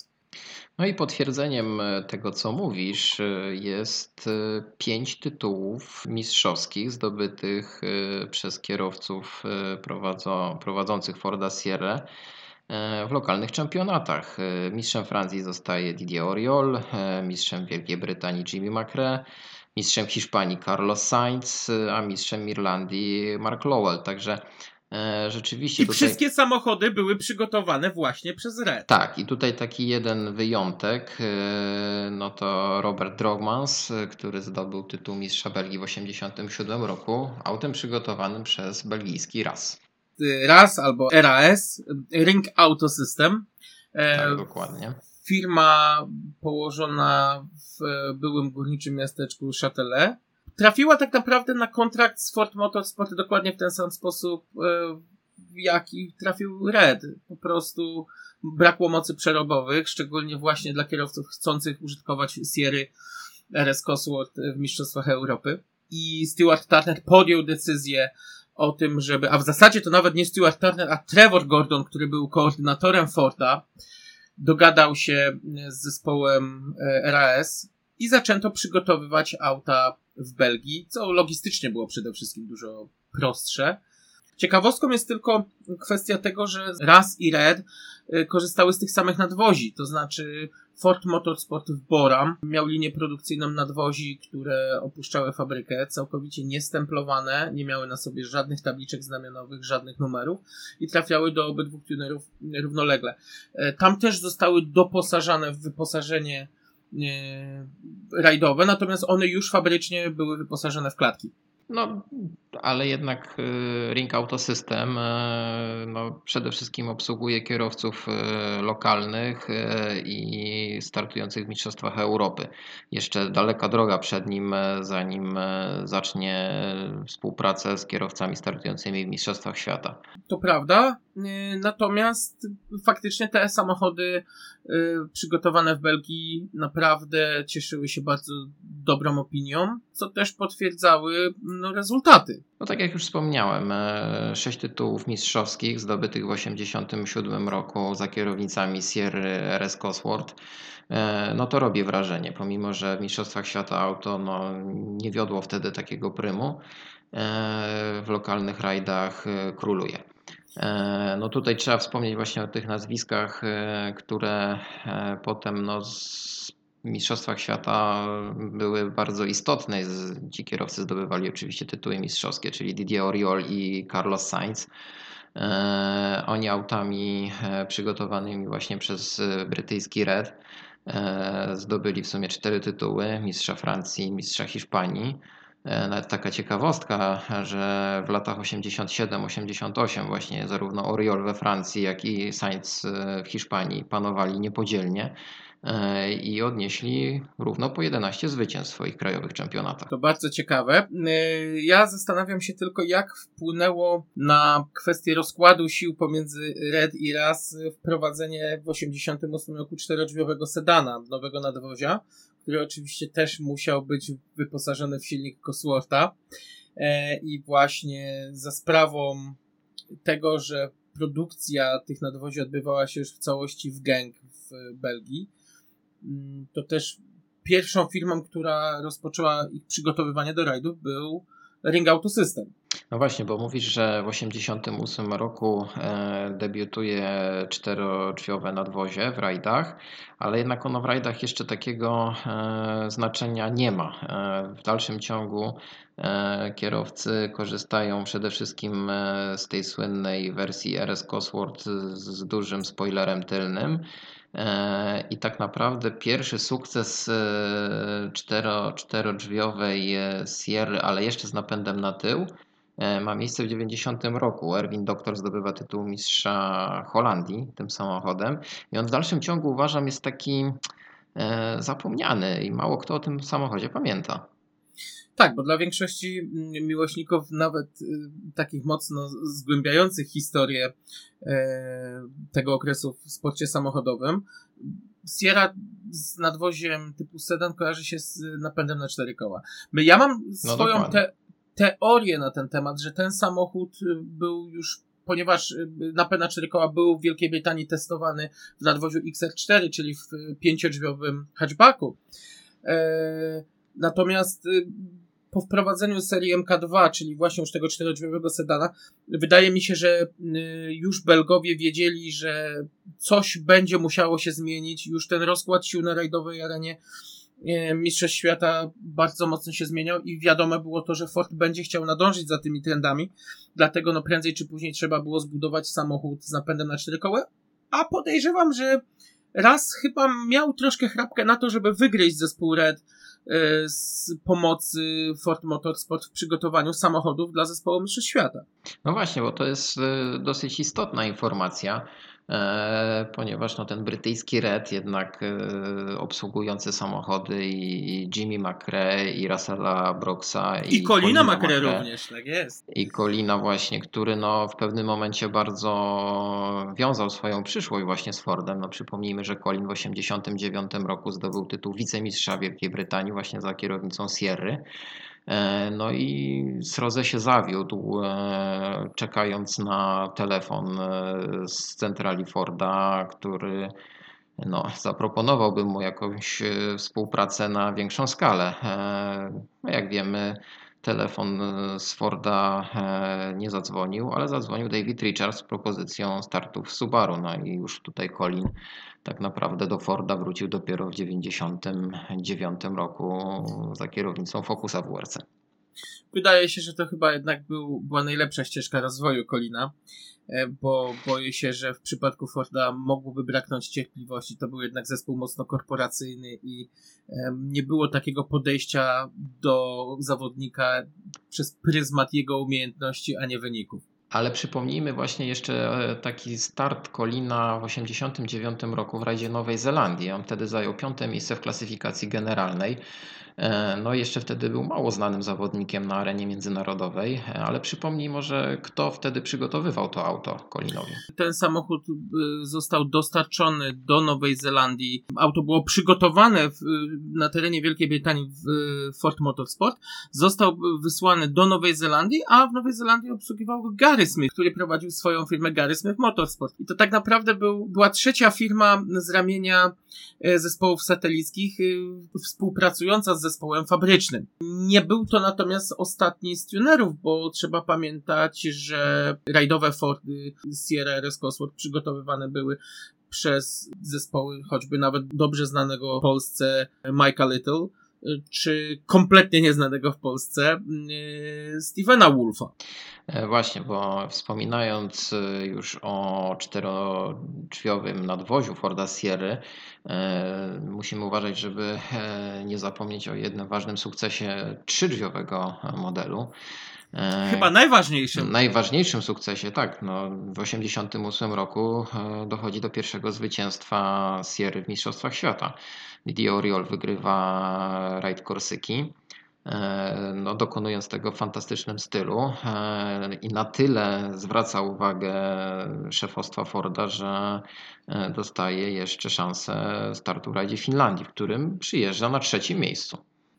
No i potwierdzeniem e, tego, co mówisz, e, jest e, pięć tytułów mistrzowskich zdobytych przez kierowców prowadzących Forda Sierra w lokalnych czempionatach. Mistrzem Francji zostaje Didier Oriol, mistrzem Wielkiej Brytanii Jimmy McRae, mistrzem Hiszpanii Carlos Sainz, a mistrzem Irlandii Mark Lowell. Także e, rzeczywiście I tutaj... wszystkie samochody były przygotowane właśnie przez Red. Tak, i tutaj taki jeden wyjątek, yy, no to Robert Drogmans, yy, który zdobył tytuł mistrza Belgii w 1987 roku, autem przygotowanym przez belgijski RAS. RAS albo RAS, Ring Auto System. E, Tak, dokładnie. firma położona w e, byłym górniczym miasteczku Châtelet. Trafiła tak naprawdę na kontrakt z Ford Motorsport dokładnie w ten sam sposób, e, w jaki trafił Red. Po prostu brakło mocy przerobowych, szczególnie właśnie dla kierowców chcących użytkować Sierry RS Cosworth w Mistrzostwach Europy. I Stuart Turner podjął decyzję o tym, żeby, a w zasadzie to nawet nie Stuart Turner, a Trevor Gordon, który był koordynatorem Forda, dogadał się z zespołem e, RAS i zaczęto przygotowywać auta w Belgii, co logistycznie było przede wszystkim dużo prostsze. Ciekawostką jest tylko kwestia tego, że RAS i RED y, korzystały z tych samych nadwozi, to znaczy Ford Motorsport w Boram miał linię produkcyjną nadwozi, które opuszczały fabrykę, całkowicie niestemplowane, nie miały na sobie żadnych tabliczek znamionowych, żadnych numerów i trafiały do obydwu tunerów równolegle. E, Tam też zostały doposażane w wyposażenie rajdowe, natomiast one już fabrycznie były wyposażone w klatki. No, ale jednak y, Ring Auto System y, no, przede wszystkim obsługuje kierowców lokalnych i startujących w Mistrzostwach Europy. Jeszcze daleka droga przed nim, zanim zacznie współpracę z kierowcami startującymi w Mistrzostwach Świata. To prawda, natomiast faktycznie te samochody przygotowane w Belgii naprawdę cieszyły się bardzo dobrą opinią, co też potwierdzały no, rezultaty. No tak jak już wspomniałem, e, sześć tytułów mistrzowskich zdobytych w 1987 roku za kierownicami Sierra RS Cosworth. E, No to robi wrażenie, pomimo że w Mistrzostwach Świata Auto no, nie wiodło wtedy takiego prymu, e, w lokalnych rajdach króluje. E, No tutaj trzeba wspomnieć właśnie o tych nazwiskach, e, które e, potem no, z Mistrzostwach Świata były bardzo istotne. Ci kierowcy zdobywali oczywiście tytuły mistrzowskie, czyli Didier Oriol i Carlos Sainz. Oni autami przygotowanymi właśnie przez brytyjski Red zdobyli w sumie cztery tytuły: mistrza Francji, mistrza Hiszpanii. E, Nawet taka ciekawostka, że w latach 87-88 właśnie zarówno Oriol we Francji, jak i Sainz e, w Hiszpanii panowali niepodzielnie e, i odnieśli równo po 11 zwycięstw w swoich krajowych czempionatach. To bardzo ciekawe. Ja zastanawiam się tylko, jak wpłynęło na kwestię rozkładu sił pomiędzy Red i RAS wprowadzenie w 88 roku czterodrzwiowego sedana, nowego nadwozia, który oczywiście też musiał być wyposażony w silnik Coswortha. E, I właśnie za sprawą tego, że produkcja tych nadwozi odbywała się już w całości w Genk w Belgii, mm, to też pierwszą firmą, która rozpoczęła ich przygotowywanie do rajdów był Ring Auto System. No właśnie, bo mówisz, że w 1988 roku e, debiutuje czterodrzwiowe nadwozie w rajdach, ale jednak ono w rajdach jeszcze takiego e, znaczenia nie ma. E, w dalszym ciągu kierowcy korzystają przede wszystkim z tej słynnej wersji RS Cosworth z, dużym spoilerem tylnym. I tak naprawdę pierwszy sukces cztero, czterodrzwiowej Sierra, ale jeszcze z napędem na tył, ma miejsce w 90 roku. Erwin Doktor zdobywa tytuł mistrza Holandii tym samochodem i on w dalszym ciągu uważam jest taki e, zapomniany i mało kto o tym samochodzie pamięta. Tak, bo dla większości mm, miłośników, nawet y, takich mocno zgłębiających historię e, tego okresu w sporcie samochodowym, Sierra z nadwoziem typu sedan kojarzy się z napędem na cztery koła. Ja mam No swoją te, teorię na ten temat, że ten samochód y, był już ponieważ y, napęd na cztery koła był w Wielkiej Brytanii testowany w nadwoziu XR4, czyli w y, pięciodrzwiowym hatchbacku. E, natomiast po wprowadzeniu serii MK2, czyli właśnie już tego czterodrzwiowego sedana, wydaje mi się, że już Belgowie wiedzieli, że coś będzie musiało się zmienić. Już ten rozkład sił na rajdowej arenie Mistrzostw Świata bardzo mocno się zmieniał i wiadome było to, że Ford będzie chciał nadążyć za tymi trendami. Dlatego no prędzej czy później trzeba było zbudować samochód z napędem na cztery koła. A podejrzewam, że raz chyba miał troszkę chrapkę na to, żeby wygryźć zespół Red e, z pomocy Ford Motorsport w przygotowaniu samochodów dla zespołu Mistrzostw Świata. No właśnie, bo to jest e, dosyć istotna informacja, ponieważ no, ten brytyjski Red jednak e, obsługujący samochody i i Jimmy McRae i Russella Brooksa I, Colina McRae McRae również, tak jest. i Colina właśnie, który no w pewnym momencie bardzo wiązał swoją przyszłość właśnie z Fordem. No przypomnijmy, że Colin w 1989 roku zdobył tytuł wicemistrza Wielkiej Brytanii właśnie za kierownicą Sierry. E, No i Sroze się zawiódł, e, czekając na telefon e, z centrali Forda, który no, mu jakąś współpracę na większą skalę. No jak wiemy, telefon e, z Forda e, nie zadzwonił, ale zadzwonił David Richards z propozycją startu w Subaru. No i już tutaj Colin tak naprawdę do Forda wrócił dopiero w 1999 roku za kierownicą Focusa WRC. Wydaje się, że to chyba jednak był, była najlepsza ścieżka rozwoju Colina, bo boję się, że w przypadku Forda mogłoby braknąć cierpliwości. To był jednak zespół mocno korporacyjny i nie było takiego podejścia do zawodnika przez pryzmat jego umiejętności, a nie wyników. Ale przypomnijmy właśnie jeszcze e, taki start Colina w 1989 roku w rajdzie Nowej Zelandii. On wtedy zajął piąte miejsce w klasyfikacji generalnej. E, No jeszcze wtedy był mało znanym zawodnikiem na arenie międzynarodowej, e, ale przypomnij może, kto wtedy przygotowywał to auto Colinowi. Ten samochód y, został dostarczony do Nowej Zelandii. Auto było przygotowane w, na terenie Wielkiej Brytanii w y, Ford Motorsport. Został wysłany do Nowej Zelandii, a w Nowej Zelandii obsługiwał go Gary Smith, który prowadził swoją firmę Gary Smith Motorsport. I to tak naprawdę był, była trzecia firma z ramienia zespołów satelickich y, współpracująca z zespołem fabrycznym. Nie był to natomiast ostatni z tunerów, bo trzeba pamiętać, że rajdowe Fordy Sierra RS Cosworth przygotowywane były przez zespoły choćby nawet dobrze znanego Polsce Mike'a Little, czy kompletnie nieznanego w Polsce yy, Stevena Wolfa. E, Właśnie, bo wspominając e, już o czterodrzwiowym nadwoziu Forda Sierry, e, musimy uważać, żeby e, nie zapomnieć o jednym ważnym sukcesie trzydrzwiowego modelu. E, Chyba najważniejszym. Najważniejszym sukcesie, tak. No, w 1988 roku e, dochodzi do pierwszego zwycięstwa Sierry w Mistrzostwach Świata. Didier Oriol wygrywa rajd Korsyki. e, No, dokonując tego w fantastycznym stylu i na tyle zwraca uwagę szefostwa Forda, że dostaje jeszcze szansę startu w rajdzie Finlandii, w którym przyjeżdża na trzecim miejscu.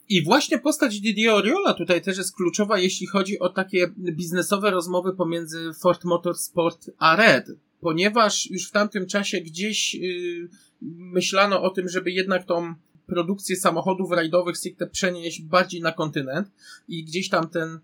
I właśnie postać Didier Oriola tutaj też jest kluczowa, jeśli chodzi o takie biznesowe rozmowy pomiędzy Ford Motorsport a Red, ponieważ już w tamtym czasie gdzieś yy, myślano o tym, żeby jednak tą produkcję samochodów rajdowych stricte przenieść bardziej na kontynent i gdzieś tam ten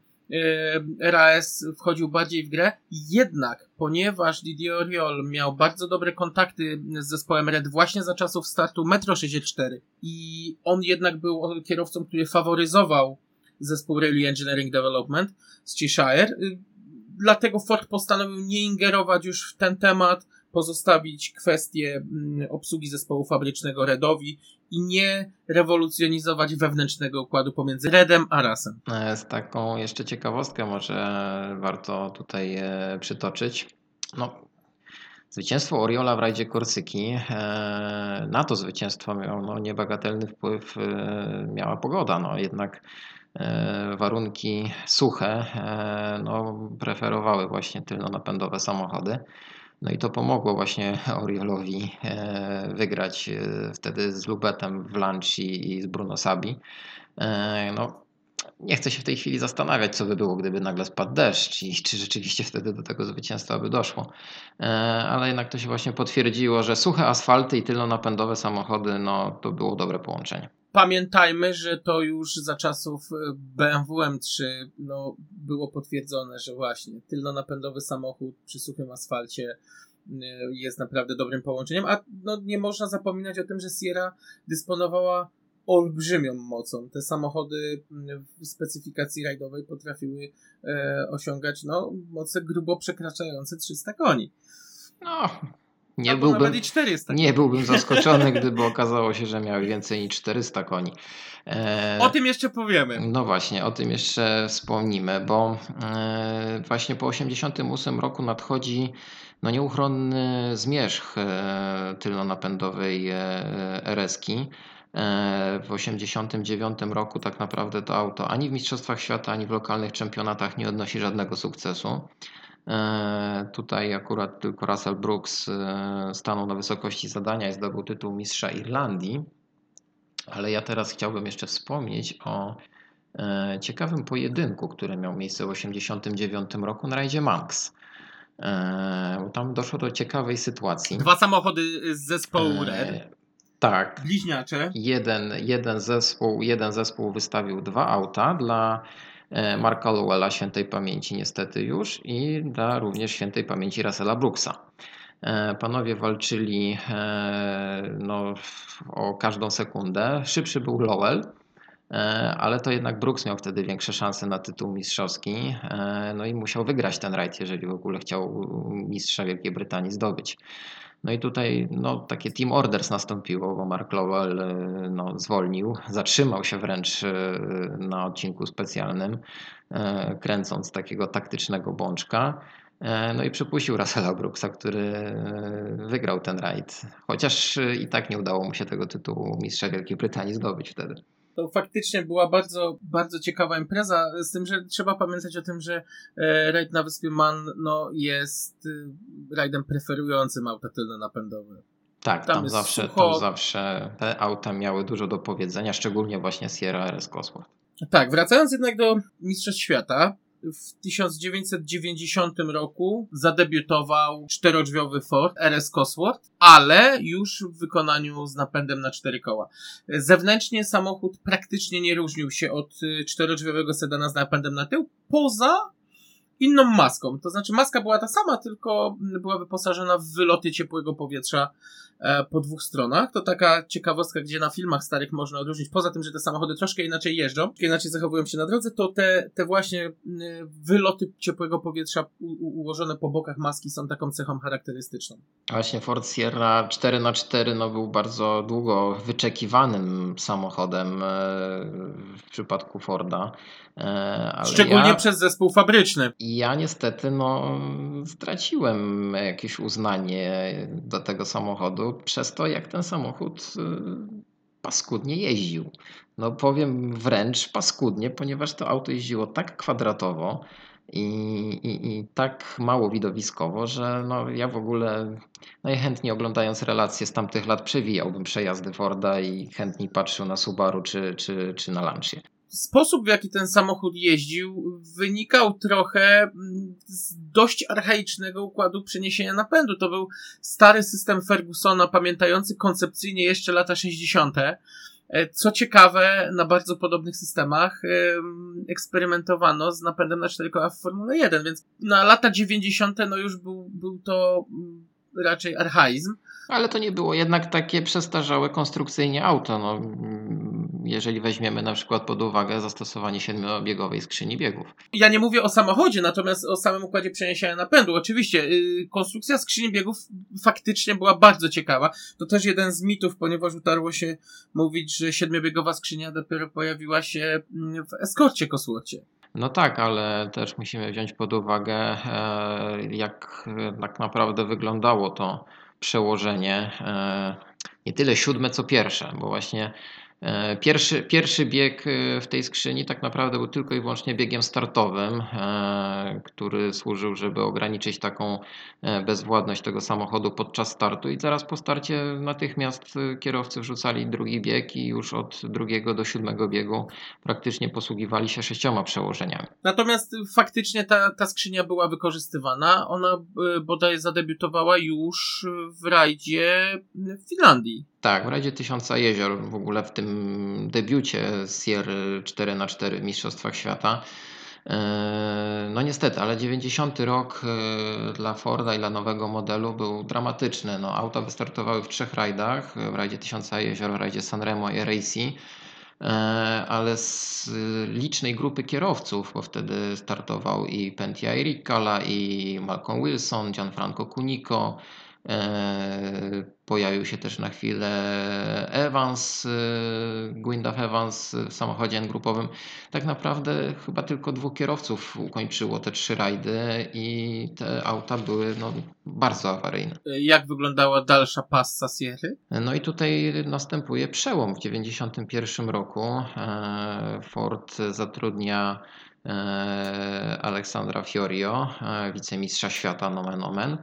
RAS wchodził bardziej w grę. Jednak, ponieważ Didier Oriol miał bardzo dobre kontakty z zespołem Red właśnie za czasów startu Metro 64 i on jednak był kierowcą, który faworyzował zespół Rally Engineering Development z Cheshire. Y, Dlatego Ford postanowił nie ingerować już w ten temat, pozostawić kwestię mm, obsługi zespołu fabrycznego Redowi i nie rewolucjonizować wewnętrznego układu pomiędzy Redem a Rasem. Z taką jeszcze ciekawostkę może warto tutaj e, przytoczyć. No, zwycięstwo Oriola w rajdzie Korsyki, e, na to zwycięstwo miał no, niebagatelny wpływ, e, miała pogoda. No, jednak warunki suche no, preferowały właśnie tylnonapędowe samochody. No i to pomogło właśnie (laughs) Oriolowi e, wygrać e, wtedy z Lubetem w Lancia i z Bruno Sabi. E, No, nie chcę się w tej chwili zastanawiać, co by było, gdyby nagle spadł deszcz i czy rzeczywiście wtedy do tego zwycięstwa by doszło. E, Ale jednak to się właśnie potwierdziło, że suche asfalty i tylnonapędowe samochody, no to było dobre połączenie. Pamiętajmy, że to już za czasów e, BMW M3 no, było potwierdzone, że właśnie tylnonapędowy samochód przy suchym asfalcie e, jest naprawdę dobrym połączeniem, a no, nie można zapominać o tym, że Sierra dysponowała olbrzymią mocą. Te samochody mm, w specyfikacji rajdowej potrafiły e, osiągać no, moce grubo przekraczające 300 koni. No, nie Albo byłbym, nawet i 400 nie byłbym zaskoczony, (laughs) gdyby okazało się, że miały więcej niż 400 koni. E, O tym jeszcze powiemy. No właśnie, o tym jeszcze wspomnimy, bo e, właśnie po 1988 roku nadchodzi no nieuchronny zmierzch e, tylnonapędowej e, RS-ki. E, W 1989 roku tak naprawdę to auto ani w Mistrzostwach Świata, ani w lokalnych czempionatach nie odnosi żadnego sukcesu. E, Tutaj akurat tylko Russell Brooks e, stanął na wysokości zadania i zdobył tytuł mistrza Irlandii. Ale ja teraz chciałbym jeszcze wspomnieć o ciekawym pojedynku, który miał miejsce w 1989 roku na rajdzie Manx. Tam doszło do ciekawej sytuacji. Dwa samochody z zespołu Red. Tak, Bliźniacze. jeden, jeden, zespół, jeden zespół wystawił dwa auta dla e, Marka Lowella świętej pamięci niestety już i dla również świętej pamięci Russella Brooksa. E, Panowie walczyli e, no, o każdą sekundę. Szybszy był Lowell, ale to jednak Brooks miał wtedy większe szanse na tytuł mistrzowski. No i musiał wygrać ten rajd, jeżeli w ogóle chciał mistrza Wielkiej Brytanii zdobyć. No i tutaj no, takie team orders nastąpiło, bo Mark Lowell e, no, zwolnił, zatrzymał się wręcz e, na odcinku specjalnym, e, kręcąc takiego taktycznego bączka. No i przypuścił Russella Brooksa, który wygrał ten rajd. Chociaż i tak nie udało mu się tego tytułu mistrza Wielkiej Brytanii zdobyć wtedy. To faktycznie była bardzo, bardzo ciekawa impreza, z tym, że trzeba pamiętać o tym, że e, rajd na wyspie Man no, jest e, rajdem preferującym auta tylno-napędowe. Tak, Tam tam, zawsze, sucho. tam zawsze te auta miały dużo do powiedzenia, szczególnie właśnie Sierra RS Cosworth. Tak, wracając jednak do Mistrzostw Świata, w 1990 roku zadebiutował czterodrzwiowy Ford RS Cosworth, ale już w wykonaniu z napędem na cztery koła. Zewnętrznie samochód praktycznie nie różnił się od y, czterodrzwiowego sedana z napędem na tył, poza inną maską. To znaczy maska była ta sama, tylko była wyposażona w wyloty ciepłego powietrza po dwóch stronach. To taka ciekawostka, gdzie na filmach starych można odróżnić, poza tym, że te samochody troszkę inaczej jeżdżą, inaczej zachowują się na drodze, to te, te właśnie wyloty ciepłego powietrza u, u, ułożone po bokach maski są taką cechą charakterystyczną. Właśnie Ford Sierra 4x4 no, był bardzo długo wyczekiwanym samochodem e, w przypadku Forda. e, Ale Szczególnie ja, przez zespół fabryczny. ja niestety no, straciłem jakieś uznanie do tego samochodu przez to, jak ten samochód e, paskudnie jeździł. No powiem wręcz paskudnie, ponieważ to auto jeździło tak kwadratowo i, i, i tak mało widowiskowo, że no ja w ogóle najchętniej oglądając relacje z tamtych lat przewijałbym przejazdy Forda i chętniej patrzył na Subaru czy, czy, czy na Lancia. Sposób, w jaki ten samochód jeździł, wynikał trochę mm, z dość archaicznego układu przeniesienia napędu. To był stary system Fergusona, pamiętający koncepcyjnie jeszcze lata 60. E, Co ciekawe, na bardzo podobnych systemach em, eksperymentowano z napędem na 4 koła w Formule 1, więc na lata 90. no już był, był to mm, raczej archaizm. Ale to nie było jednak takie przestarzałe konstrukcyjnie auto. No, jeżeli weźmiemy na przykład pod uwagę zastosowanie siedmiobiegowej skrzyni biegów. Ja nie mówię o samochodzie, natomiast o samym układzie przeniesienia napędu. Oczywiście, yy, konstrukcja skrzyni biegów faktycznie była bardzo ciekawa. To też jeden z mitów, ponieważ utarło się mówić, że siedmiobiegowa skrzynia dopiero pojawiła się mm, w eskorcie Cosworthie. No tak, ale też musimy wziąć pod uwagę, e, jak e, tak naprawdę wyglądało to przełożenie. e, Nie tyle siódme, co pierwsze, bo właśnie pierwszy, pierwszy bieg e, w tej skrzyni tak naprawdę był tylko i wyłącznie biegiem startowym, e, który służył, żeby ograniczyć taką e, bezwładność tego samochodu podczas startu i zaraz po starcie natychmiast e, kierowcy wrzucali drugi bieg i już od drugiego do siódmego biegu praktycznie posługiwali się sześcioma przełożeniami. Natomiast faktycznie ta, ta skrzynia była wykorzystywana. Ona bodaj zadebiutowała już w rajdzie w Finlandii. Tak, w Radzie Tysiąca Jezior, w ogóle w tym debiucie Sierra 4x4 w Mistrzostwach Świata. Eee, No niestety, ale 90 rok e, dla Forda i dla nowego modelu był dramatyczny. No, auta wystartowały w trzech rajdach, w rajdzie Tysiąca Jezior, w rajdzie Sanremo i. E, ale z licznej grupy kierowców, bo wtedy startował i Pentia Ricala, i Malcolm Wilson, Gianfranco Cunico, e, pojawił się też na chwilę Evans, e, Gwyndaf Evans w samochodzie grupowym. Tak naprawdę chyba tylko dwóch kierowców ukończyło te trzy rajdy i te auta były no, bardzo awaryjne. Jak wyglądała dalsza passa Sierry? No i tutaj następuje przełom. W 1991 roku e, Ford zatrudnia e, Aleksandra Fiorio, e, wicemistrza świata nomen omen,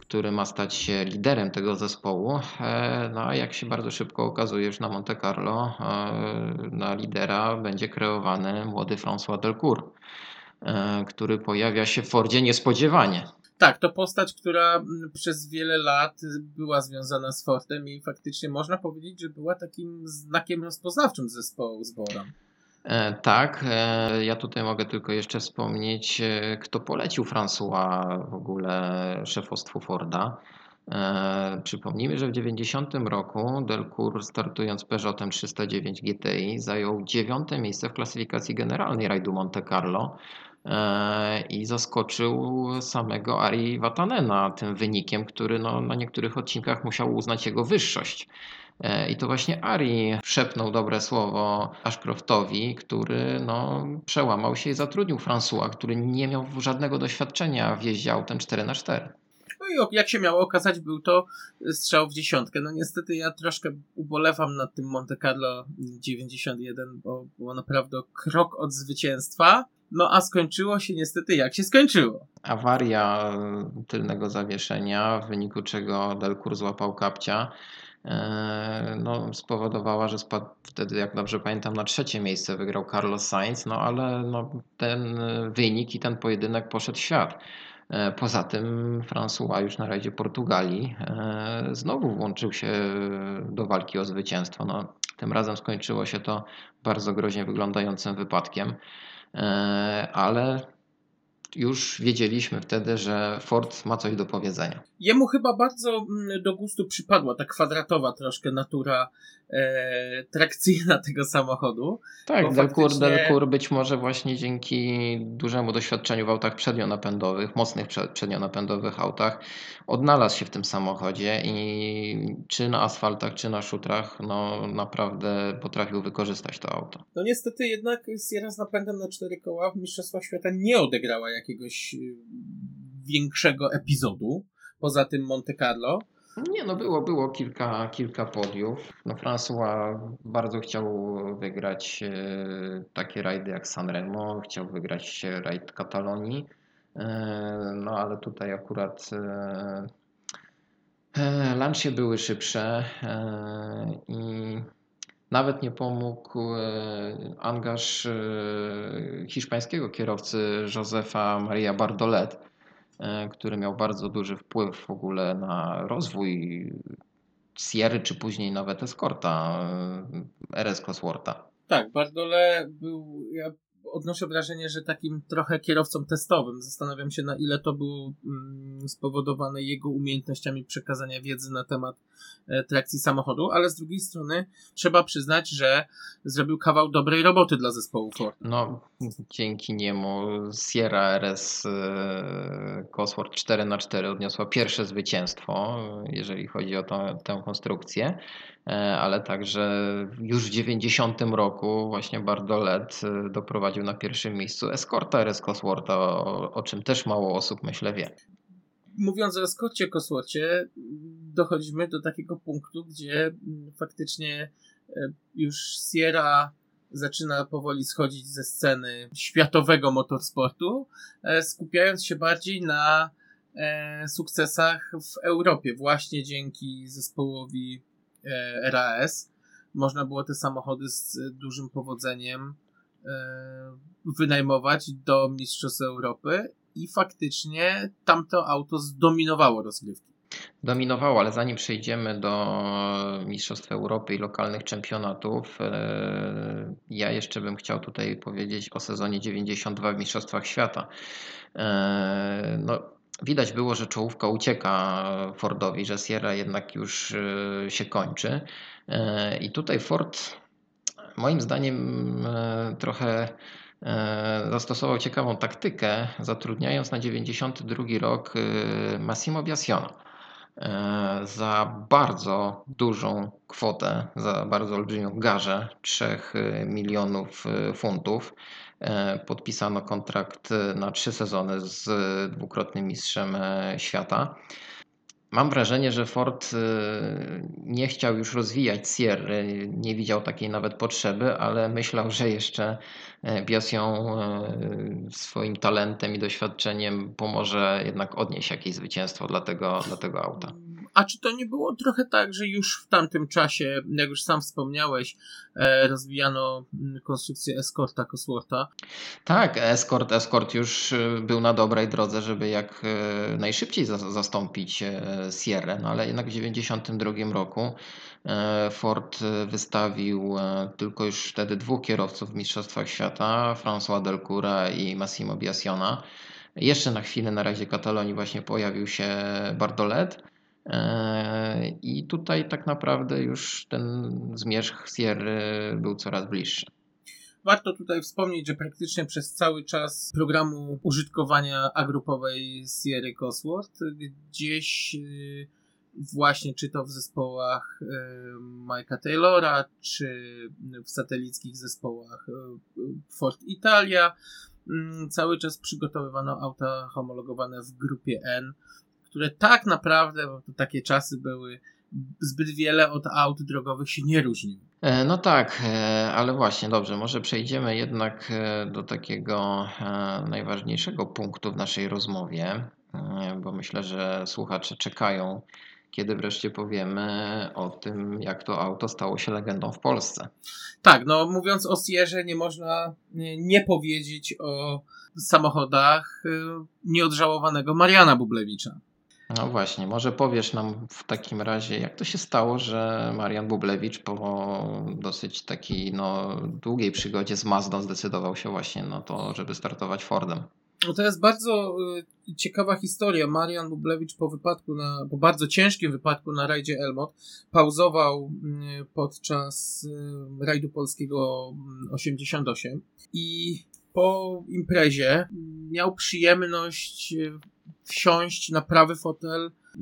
który ma stać się liderem tego zespołu. E, No a jak się bardzo szybko okazuje już na Monte Carlo, e, na lidera będzie kreowany młody François Delcourt, e, który pojawia się w Fordzie niespodziewanie. Tak, to postać, która mm, przez wiele lat była związana z Fordem i faktycznie można powiedzieć, że była takim znakiem rozpoznawczym zespołu z Bora. E, Tak, e, ja tutaj mogę tylko jeszcze wspomnieć, e, kto polecił François w ogóle szefostwu Forda. Przypomnijmy, że w 90 roku Delcourt startując Peugeotem 309 GTI zajął dziewiąte miejsce w klasyfikacji generalnej rajdu Monte Carlo i zaskoczył samego Ari Vatanena tym wynikiem, który no, na niektórych odcinkach musiał uznać jego wyższość. E, I to właśnie Ari szepnął dobre słowo Ashcroftowi, który no, przełamał się i zatrudnił François, który nie miał żadnego doświadczenia w jeździe autem 4x4. No i jak się miało okazać, był to strzał w dziesiątkę. No niestety ja troszkę ubolewam nad tym Monte Carlo 91, bo było naprawdę krok od zwycięstwa. No a skończyło się niestety jak się skończyło. Awaria tylnego zawieszenia, w wyniku czego Delcourt złapał kapcia, no, spowodowała, że spadł wtedy, jak dobrze pamiętam, na trzecie miejsce wygrał Carlos Sainz, no ale no, ten wynik i ten pojedynek poszedł w świat. E, Poza tym François już na rajdzie Portugalii e, znowu włączył się do walki o zwycięstwo. No, tym razem skończyło się to bardzo groźnie wyglądającym wypadkiem, e, ale już wiedzieliśmy wtedy, że Ford ma coś do powiedzenia. Jemu chyba bardzo mm, do gustu przypadła ta kwadratowa troszkę natura e, trakcyjna tego samochodu. Tak, Bo Delcourt, faktycznie- Delcourt być może właśnie dzięki dużemu doświadczeniu w autach przednionapędowych, mocnych prze- przednionapędowych autach, odnalazł się w tym samochodzie i czy na asfaltach, czy na szutrach, no naprawdę potrafił wykorzystać to auto. No niestety jednak Sierra z napędem na cztery koła w Mistrzostwach Świata nie odegrała jakiegoś y, większego epizodu. Poza tym Monte Carlo. Nie, no było, było kilka, kilka podiów. No François bardzo chciał wygrać e, takie rajdy jak Sanremo, chciał wygrać rajd Katalonii, e, no ale tutaj akurat e, e, lancie były szybsze i nawet nie pomógł angaż hiszpańskiego kierowcy Josefa Maria Bardolet, który miał bardzo duży wpływ w ogóle na rozwój Sierry, czy później nawet Escorta, e, RS Coswortha. Tak, Bardole był. Ja odnoszę wrażenie, że takim trochę kierowcą testowym. Zastanawiam się, na ile to było mm, spowodowane jego umiejętnościami przekazania wiedzy na temat e, trakcji samochodu, ale z drugiej strony trzeba przyznać, że zrobił kawał dobrej roboty dla zespołu Ford. No, dzięki niemu Sierra RS Cosworth 4x4 odniosła pierwsze zwycięstwo, jeżeli chodzi o tą, tę konstrukcję, ale także już w 90 roku właśnie Bardolet e, doprowadził na pierwszym miejscu Escorta RS Coswortha, o, o czym też mało osób myślę wie. Mówiąc o Escorcie Cosworcie, dochodzimy do takiego punktu, gdzie mm, faktycznie e, już Sierra zaczyna powoli schodzić ze sceny światowego motorsportu, e, skupiając się bardziej na e, sukcesach w Europie, właśnie dzięki zespołowi e, RAS. Można było te samochody z dużym powodzeniem e, wynajmować do Mistrzostw Europy i faktycznie tamto auto zdominowało rozgrywki. Dominowało, ale zanim przejdziemy do Mistrzostw Europy i lokalnych czempionatów, e, ja jeszcze bym chciał tutaj powiedzieć o sezonie 92 w Mistrzostwach Świata. E, No, widać było, że czołówka ucieka Fordowi, że Sierra jednak już e, się kończy. E, I tutaj Ford, moim zdaniem, e, trochę zastosował ciekawą taktykę, zatrudniając na 92 rok Massimo Biasiona e, za bardzo dużą kwotę, za bardzo olbrzymią garzę 3 milionów funtów. E, Podpisano kontrakt na trzy sezony z dwukrotnym mistrzem e, świata. Mam wrażenie, że Ford e, nie chciał już rozwijać Sierry, nie widział takiej nawet potrzeby, ale myślał, że jeszcze e, Biasią e, swoim talentem i doświadczeniem pomoże jednak odnieść jakieś zwycięstwo dla tego, dla tego auta. A czy to nie było trochę tak, że już w tamtym czasie, jak już sam wspomniałeś, e, rozwijano mm, konstrukcję Escorta Coswortha? Tak, Escort, Escort już y, był na dobrej drodze, żeby jak y, najszybciej za- zastąpić e, Sierra, no ale jednak w 1992 roku e, Ford wystawił e, tylko już wtedy dwóch kierowców w Mistrzostwach Świata, François Delcoura i Massimo Biasiona. Jeszcze na chwilę na razie Katalonii właśnie pojawił się Bardolet. E, I tutaj tak naprawdę już ten zmierzch Sierry był coraz bliższy. Warto tutaj wspomnieć, że praktycznie przez cały czas programu użytkowania agrupowej Sierra Cosworth gdzieś y, właśnie czy to w zespołach y, Mike'a Taylora, czy w satelickich zespołach y, Ford Italia cały czas przygotowywano auta homologowane w grupie N, które tak naprawdę, bo to takie czasy były, zbyt wiele od aut drogowych się nie różniły. E, No tak, e, ale właśnie, dobrze, może przejdziemy jednak e, do takiego najważniejszego punktu w naszej rozmowie, bo myślę, że słuchacze czekają, kiedy wreszcie powiemy o tym, jak to auto stało się legendą w Polsce. Tak, no mówiąc o Sierze, nie można nie, powiedzieć o samochodach nieodżałowanego Mariana Bublewicza. No właśnie, może powiesz nam w takim razie, jak to się stało, że Marian Bublewicz po dosyć takiej no, długiej przygodzie z Mazdą zdecydował się właśnie na to, żeby startować Fordem. No to jest bardzo y, ciekawa historia. Marian Bublewicz po wypadku na, po bardzo ciężkim wypadku na rajdzie Elmot pauzował y, podczas y, rajdu polskiego y, 88 i po imprezie miał przyjemność y, wsiąść na prawy fotel y,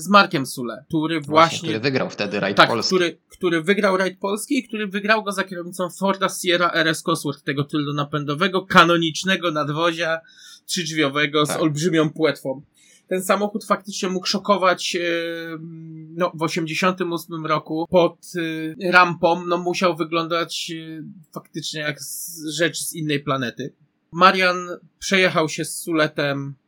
z Markiem Sule, który Właśnie, właśnie który wygrał wtedy rajd tak, Polski. który, który wygrał rajd polski i który wygrał go za kierownicą Forda Sierra RS Cosworth, tego tylnonapędowego, kanonicznego nadwozia trzydrzwiowego z Tak. olbrzymią płetwą. Ten samochód faktycznie mógł szokować e, no, w 88 roku pod e, rampą, no musiał wyglądać e, faktycznie jak z, rzecz z innej planety. Marian przejechał się z Suletem e,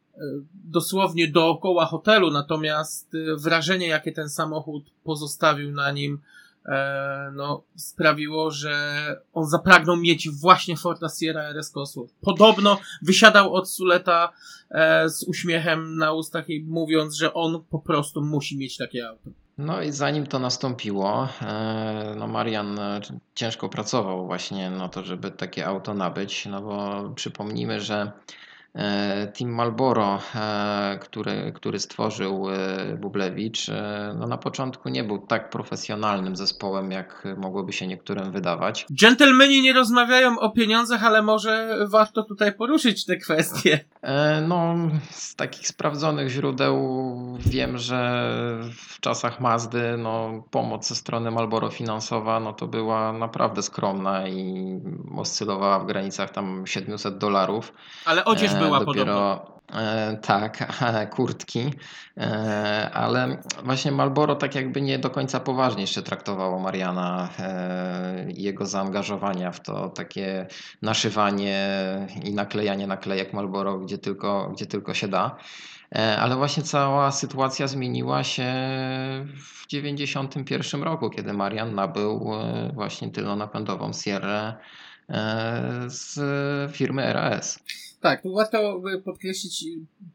dosłownie dookoła hotelu, natomiast e, wrażenie, jakie ten samochód pozostawił na nim, e, no, sprawiło, że on zapragnął mieć właśnie Forda Sierra RS Cosworth. Podobno wysiadał od Suleta e, z uśmiechem na ustach i mówiąc, że on po prostu musi mieć takie auto. No i zanim to nastąpiło, e, no Marian ciężko pracował właśnie na to, żeby takie auto nabyć, no bo przypomnijmy, że Team Marlboro, e, który, który stworzył e, Bublewicz, e, no na początku nie był tak profesjonalnym zespołem, jak mogłoby się niektórym wydawać. Dżentelmeni nie rozmawiają o pieniądzach, ale może warto tutaj poruszyć te kwestie. E, No, z takich sprawdzonych źródeł wiem, że w czasach Mazdy no, pomoc ze strony Marlboro finansowa no, to była naprawdę skromna i oscylowała w granicach tam 700 dolarów. Ale odzież E, była dopiero, podobno. E, tak, (laughs) kurtki, e, ale właśnie Marlboro tak jakby nie do końca poważnie jeszcze traktowało Mariana e, i jego zaangażowania w to takie naszywanie i naklejanie naklejek Marlboro, gdzie tylko, gdzie tylko się da. E, Ale właśnie cała sytuacja zmieniła się w 1991 roku, kiedy Marian nabył e, właśnie tylnonapędową Sierrę e, z firmy RAS. Tak, tu warto by podkreślić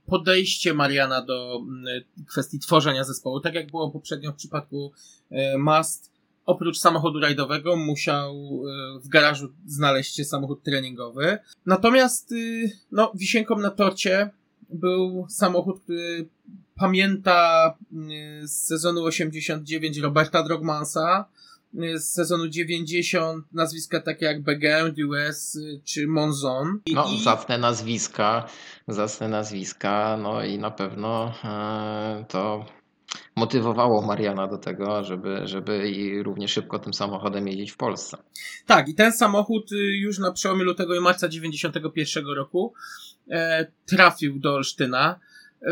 podejście Mariana do mm, kwestii tworzenia zespołu. Tak jak było poprzednio w przypadku e, Mast, oprócz samochodu rajdowego musiał e, w garażu znaleźć się samochód treningowy. Natomiast y, no, wisienką na torcie był samochód, który pamięta y, z sezonu 89 Roberta Drogmansa, z sezonu 90 nazwiska takie jak Begin, US y, czy Monzon. I- No, zacne nazwiska, zacne nazwiska, no i na pewno e, to motywowało Mariana do tego, żeby, żeby i równie szybko tym samochodem jeździć w Polsce. Tak, i ten samochód y, już na przełomie lutego i marca 91 roku e, trafił do Olsztyna. E,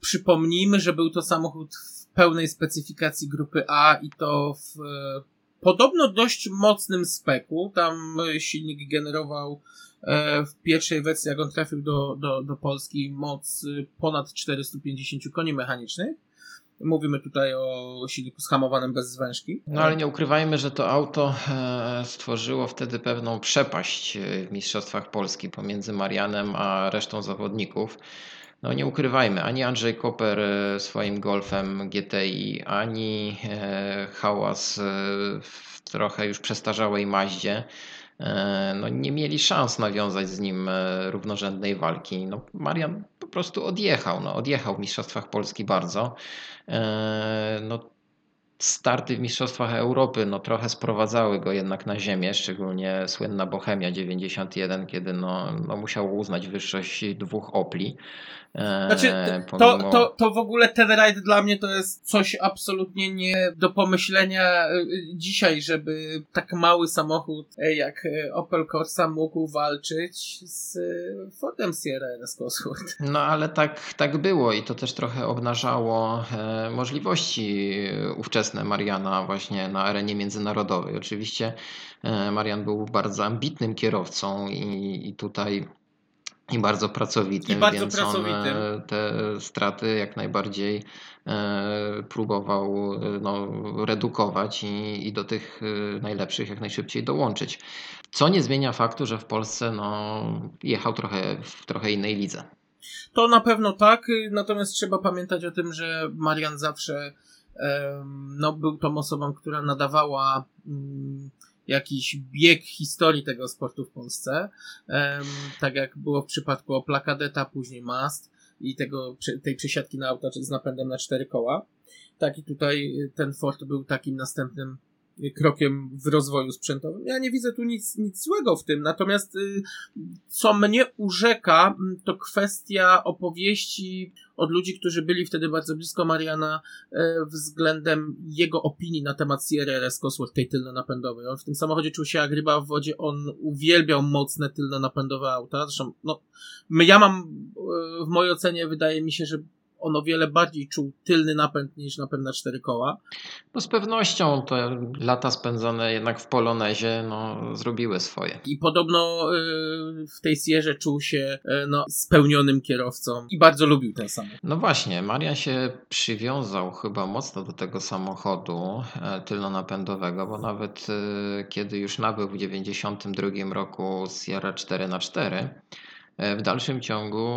przypomnijmy, że był to samochód w pełnej specyfikacji grupy A i to w e, podobno dość mocnym speku. Tam e, silnik generował e, w pierwszej wersji, jak on trafił do, do, do Polski, moc y, ponad 450 koni mechanicznych. Mówimy tutaj o silniku zhamowanym bez zwężki. No ale nie ukrywajmy, że to auto e, stworzyło wtedy pewną przepaść e, w Mistrzostwach Polski pomiędzy Marianem a resztą zawodników. No nie ukrywajmy, ani Andrzej Koper e, swoim Golfem GTI, ani e, Hałas e, w trochę już przestarzałej Maździe no nie mieli szans nawiązać z nim równorzędnej walki. No, Marian po prostu odjechał, no, odjechał w Mistrzostwach Polski bardzo. No, starty w Mistrzostwach Europy no, trochę sprowadzały go jednak na ziemię, szczególnie słynna Bohemia 91, kiedy no, no, musiał uznać wyższość dwóch Opli. E, Znaczy, to, pomimo- to, to w ogóle ten rajd dla mnie to jest coś absolutnie nie do pomyślenia y, dzisiaj, żeby tak mały samochód y, jak Opel Corsa mógł walczyć z Fordem Sierra RS Cosworth. No ale tak, tak było i to też trochę obnażało e, możliwości ówczesne Mariana właśnie na arenie międzynarodowej. Oczywiście e, Marian był bardzo ambitnym kierowcą i, i tutaj i bardzo pracowitym, I bardzo więc pracowitym. on e, te straty jak najbardziej e, próbował no, redukować i, i do tych najlepszych jak najszybciej dołączyć. Co nie zmienia faktu, że w Polsce no, jechał trochę w trochę innej lidze. To na pewno tak, natomiast trzeba pamiętać o tym, że Marian zawsze no, był tą osobą, która nadawała mm, jakiś bieg historii tego sportu w Polsce. Tak jak było w przypadku Opla Kadeta, później Mast i tego, tej przesiadki na auta z napędem na cztery koła. Tak i tutaj y, ten Ford był takim następnym krokiem w rozwoju sprzętowym. Ja nie widzę tu nic, nic złego w tym, natomiast y, co mnie urzeka, m, to kwestia opowieści od ludzi, którzy byli wtedy bardzo blisko Mariana e, względem jego opinii na temat Sierra RS Cosworth, tej tylno-napędowej. On w tym samochodzie czuł się jak ryba w wodzie, on uwielbiał mocne tylno-napędowe auta. Zresztą, no, ja mam, e, w mojej ocenie wydaje mi się, że on o wiele bardziej czuł tylny napęd niż napęd na cztery koła. No z pewnością te lata spędzone jednak w Polonezie no, zrobiły swoje. I podobno y, w tej Sierze czuł się y, no, spełnionym kierowcą i bardzo lubił ten samochód. No właśnie, Marian się przywiązał chyba mocno do tego samochodu e, tylnonapędowego, bo nawet e, kiedy już nabył w 92 roku Sierra 4x4, e, w dalszym ciągu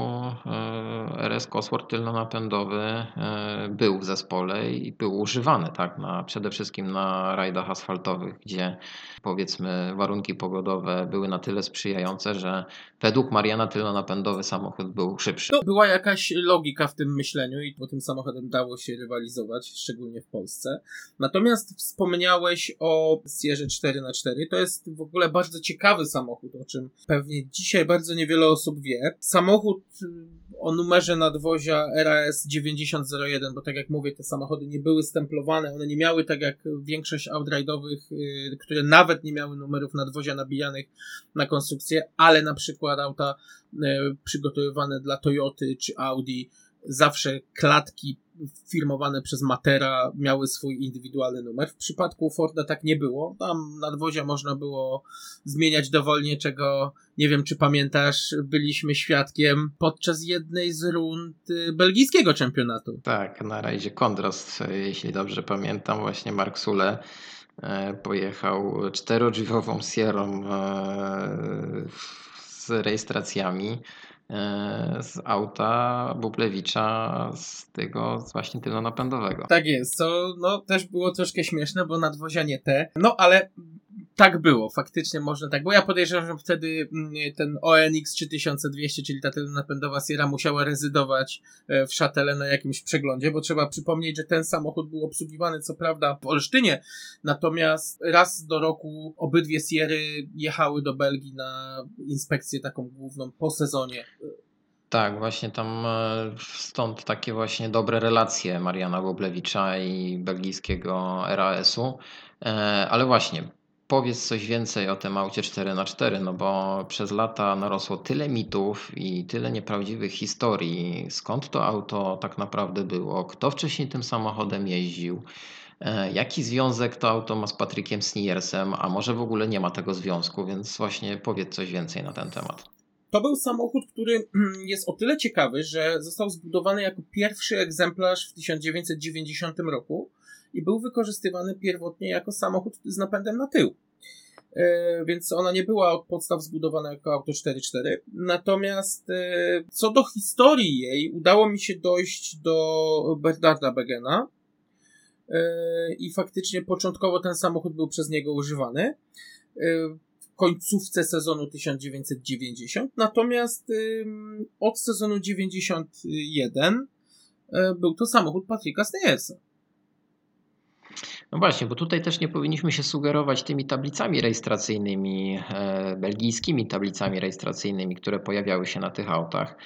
e, RS Cosworth tylnonapędowy e, był w zespole i był używany tak, na, przede wszystkim na rajdach asfaltowych, gdzie powiedzmy warunki pogodowe były na tyle sprzyjające, że według Mariana tylnonapędowy samochód był szybszy. To była jakaś logika w tym myśleniu i po tym samochodem dało się rywalizować, szczególnie w Polsce. Natomiast wspomniałeś o Sierze 4x4. To jest w ogóle bardzo ciekawy samochód, o czym pewnie dzisiaj bardzo niewiele osób wie. Samochód y, o numerze nadwozia RAS 9001, bo tak jak mówię, te samochody nie były stemplowane, one nie miały tak jak większość outride'owych, y, które nawet nie miały numerów nadwozia nabijanych na konstrukcję, ale na przykład auta e, przygotowywane dla Toyoty czy Audi, zawsze klatki firmowane przez Matera miały swój indywidualny numer. W przypadku Forda tak nie było. Tam nadwozia można było zmieniać dowolnie, czego nie wiem, czy pamiętasz, byliśmy świadkiem podczas jednej z rund y, belgijskiego czempionatu. Tak, na rajdzie Kondrost, e, jeśli dobrze pamiętam, właśnie Mark Sule e, pojechał czterodrzwiową Sierrą e, z rejestracjami z auta Bublewicza z tego właśnie tylnonapędowego. Tak jest, co no, też było troszkę śmieszne, bo nadwozia nie te. No ale tak było, faktycznie można tak. Bo ja podejrzewam, że wtedy mm, ten ONX 3200, czyli ta napędowa Sierra, musiała rezydować e, w szatele na jakimś przeglądzie, bo trzeba przypomnieć, że ten samochód był obsługiwany co prawda w Olsztynie, natomiast raz do roku obydwie Sierry jechały do Belgii na inspekcję taką główną po sezonie. Tak, właśnie tam e, stąd takie właśnie dobre relacje Mariana Boblewicza i belgijskiego RAS-u. E, Ale właśnie, powiedz coś więcej o tym aucie 4x4, no bo przez lata narosło tyle mitów i tyle nieprawdziwych historii. Skąd to auto tak naprawdę było? Kto wcześniej tym samochodem jeździł? E, Jaki związek to auto ma z Patrykiem Sniersem? A może w ogóle nie ma tego związku, więc właśnie powiedz coś więcej na ten temat. To był samochód, który (clears throat) jest o tyle ciekawy, że został zbudowany jako pierwszy egzemplarz w 1990 roku i był wykorzystywany pierwotnie jako samochód z napędem na tył. E, więc ona nie była od podstaw zbudowana jako auto 4.4. Natomiast e, co do historii jej, udało mi się dojść do Bernarda Begena e, i faktycznie początkowo ten samochód był przez niego używany końcówce sezonu 1990. Natomiast od sezonu 91 był to samochód Patryka Steyersa. No właśnie, bo tutaj też nie powinniśmy się sugerować tymi tablicami rejestracyjnymi, e, belgijskimi tablicami rejestracyjnymi, które pojawiały się na tych autach.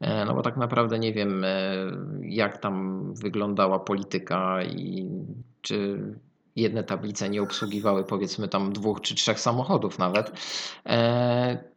E, no bo tak naprawdę nie wiem, e, jak tam wyglądała polityka i czy jedne tablice nie obsługiwały powiedzmy tam dwóch czy trzech samochodów nawet.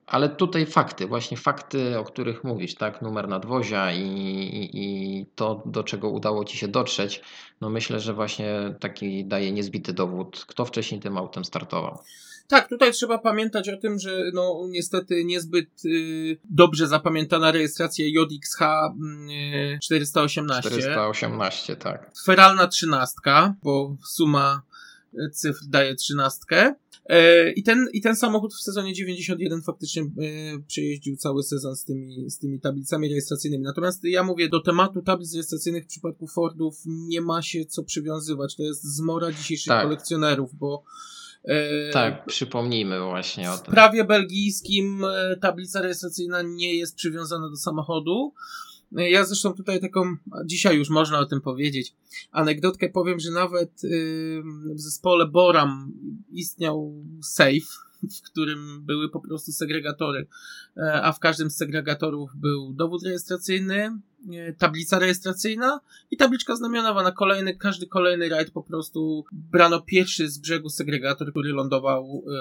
Ale tutaj fakty, właśnie fakty, o których mówisz, tak, numer nadwozia i, i, i, to, do czego udało Ci się dotrzeć, no myślę, że właśnie taki daje niezbity dowód, kto wcześniej tym autem startował. Tak, tutaj trzeba pamiętać o tym, że no niestety niezbyt y, dobrze zapamiętana rejestracja JXH y, 418. 418, tak. Feralna trzynastka, bo suma cyfr daje trzynastkę. E, I ten, I ten samochód w sezonie 91 faktycznie e, przejeździł cały sezon z tymi, z tymi tablicami rejestracyjnymi. Natomiast ja mówię, do tematu tablic rejestracyjnych w przypadku Fordów nie ma się co przywiązywać. To jest zmora dzisiejszych tak. kolekcjonerów, bo e, tak, przypomnijmy właśnie o tym. W prawie belgijskim tablica rejestracyjna nie jest przywiązana do samochodu. Ja zresztą tutaj taką, dzisiaj już można o tym powiedzieć, anegdotkę powiem, że nawet w zespole Boram istniał safe, w którym były po prostu segregatory, e, a w każdym z segregatorów był dowód rejestracyjny, tablica rejestracyjna i tabliczka znamionowa. Na kolejny, każdy kolejny rajd po prostu brano pierwszy z brzegu segregator, który lądował e,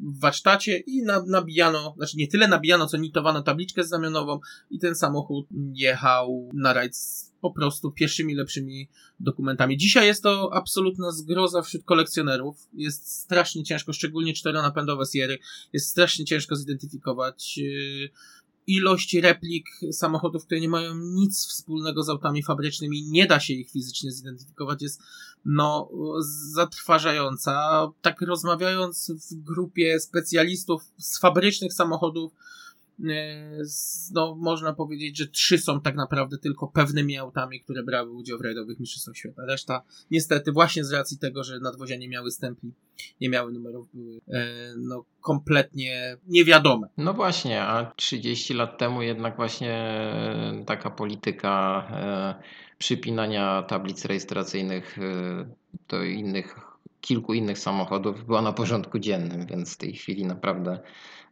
w warsztacie i nabijano, znaczy nie tyle nabijano, co nitowano tabliczkę znamionową i ten samochód jechał na rajd po prostu pierwszymi lepszymi dokumentami. Dzisiaj jest to absolutna zgroza wśród kolekcjonerów. Jest strasznie ciężko, szczególnie czteronapędowe Sierry, jest strasznie ciężko zidentyfikować yy, ilość replik samochodów, które nie mają nic wspólnego z autami fabrycznymi, nie da się ich fizycznie zidentyfikować, jest no zatrważająca. Tak rozmawiając w grupie specjalistów z fabrycznych samochodów, no, można powiedzieć, że trzy są tak naprawdę tylko pewnymi autami, które brały udział w rajdowych mistrzostwach świata. Reszta, niestety, właśnie z racji tego, że nadwozia nie miały stempli, nie miały numerów, były e, no, kompletnie niewiadome. No właśnie, a 30 lat temu jednak właśnie e, taka polityka przypinania tablic rejestracyjnych do innych, kilku innych samochodów była na porządku dziennym, więc w tej chwili naprawdę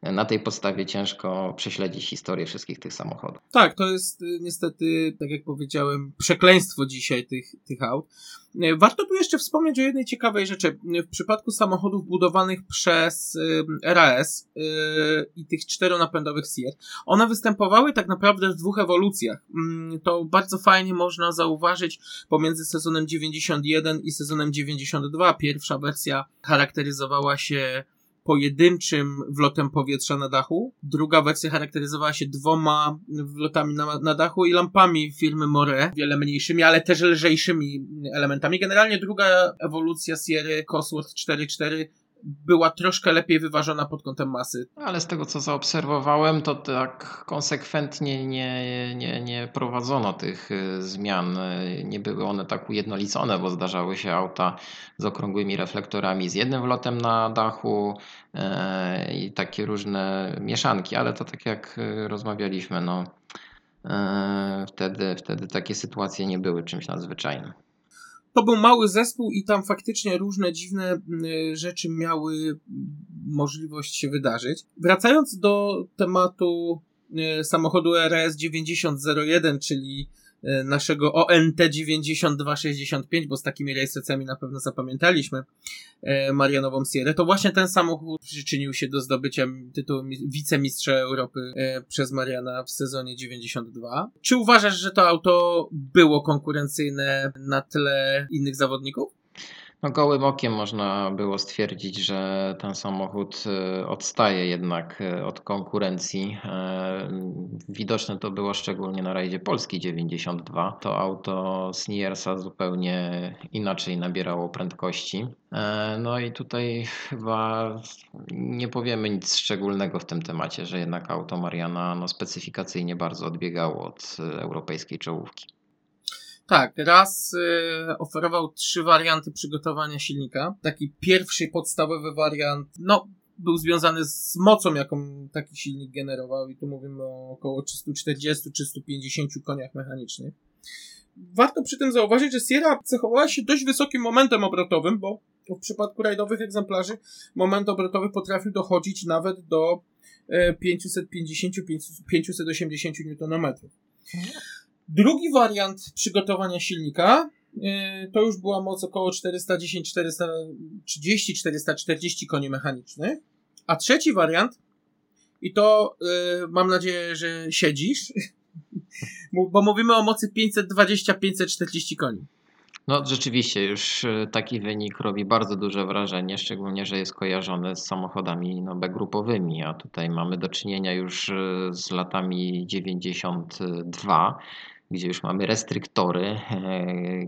na tej podstawie ciężko prześledzić historię wszystkich tych samochodów. Tak, to jest y, niestety, tak jak powiedziałem, przekleństwo dzisiaj tych, tych aut. Y, warto tu jeszcze wspomnieć o jednej ciekawej rzeczy. W przypadku samochodów budowanych przez y, RAS i tych czteronapędowych Seat, one występowały tak naprawdę w dwóch ewolucjach. Mm, to bardzo fajnie można zauważyć pomiędzy sezonem 91 i sezonem 92. Pierwsza wersja charakteryzowała się pojedynczym wlotem powietrza na dachu. Druga wersja charakteryzowała się dwoma wlotami na, na dachu i lampami firmy More, wiele mniejszymi, ale też lżejszymi elementami. Generalnie druga ewolucja Sierra Cosworth 4.4 była troszkę lepiej wyważona pod kątem masy. Ale z tego co zaobserwowałem, to tak konsekwentnie nie, nie, nie prowadzono tych y, zmian. Nie były one tak ujednolicone, bo zdarzały się auta z okrągłymi reflektorami, z jednym wlotem na dachu e, i takie różne mieszanki, ale to tak jak y, rozmawialiśmy, no, e, wtedy, wtedy takie sytuacje nie były czymś nadzwyczajnym to był mały zespół i tam faktycznie różne dziwne y, rzeczy miały możliwość się wydarzyć. Wracając do tematu y, samochodu RS 9001, czyli naszego ONT 9265, bo z takimi rejestracjami na pewno zapamiętaliśmy e, Marianową Sierę, to właśnie ten samochód przyczynił się do zdobycia tytułu wicemistrza Europy e, przez Mariana w sezonie 92. Czy uważasz, że to auto było konkurencyjne na tle innych zawodników? No gołym okiem można było stwierdzić, że ten samochód e, odstaje jednak e, od konkurencji. E, Widoczne to było szczególnie na rajdzie Polski 92. To auto Sniersa zupełnie inaczej nabierało prędkości. E, No i tutaj chyba nie powiemy nic szczególnego w tym temacie, że jednak auto Mariana no, specyfikacyjnie bardzo odbiegało od e, europejskiej czołówki. Tak, raz y, oferował trzy warianty przygotowania silnika. Taki pierwszy podstawowy wariant, no, był związany z mocą, jaką taki silnik generował, i tu mówimy o około 340-350 koniach mechanicznych. Warto przy tym zauważyć, że Sierra cechowała się dość wysokim momentem obrotowym, bo w przypadku rajdowych egzemplarzy moment obrotowy potrafił dochodzić nawet do e, 550-580 Nm. Drugi wariant przygotowania silnika yy, to już była moc około 410-430-440 koni mechanicznych. A trzeci wariant, i to yy, mam nadzieję, że siedzisz, (laughs) bo mówimy o mocy 520-540 koni. No rzeczywiście, już e, taki wynik robi bardzo duże wrażenie, szczególnie, że jest kojarzony z samochodami no, B-grupowymi, a tutaj mamy do czynienia już z latami 92, gdzie już mamy restryktory, e,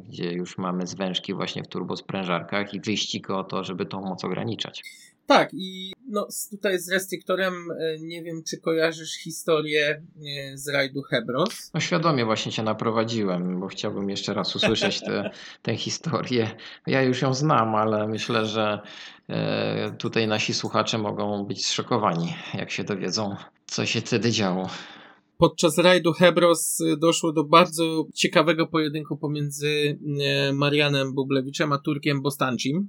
gdzie już mamy zwężki właśnie w turbosprężarkach i wyścig o to, żeby tą moc ograniczać. Tak, i no, tutaj z restryktorem e, nie wiem, czy kojarzysz historię e, z rajdu Hebros. No świadomie właśnie Cię naprowadziłem, bo chciałbym jeszcze raz usłyszeć tę tę historię. Ja już ją znam, ale myślę, że tutaj nasi słuchacze mogą być zszokowani, jak się dowiedzą, co się wtedy działo. Podczas rajdu Hebros y, doszło do bardzo ciekawego pojedynku pomiędzy e, Marianem Bublewiczem a Turkiem Bostancim.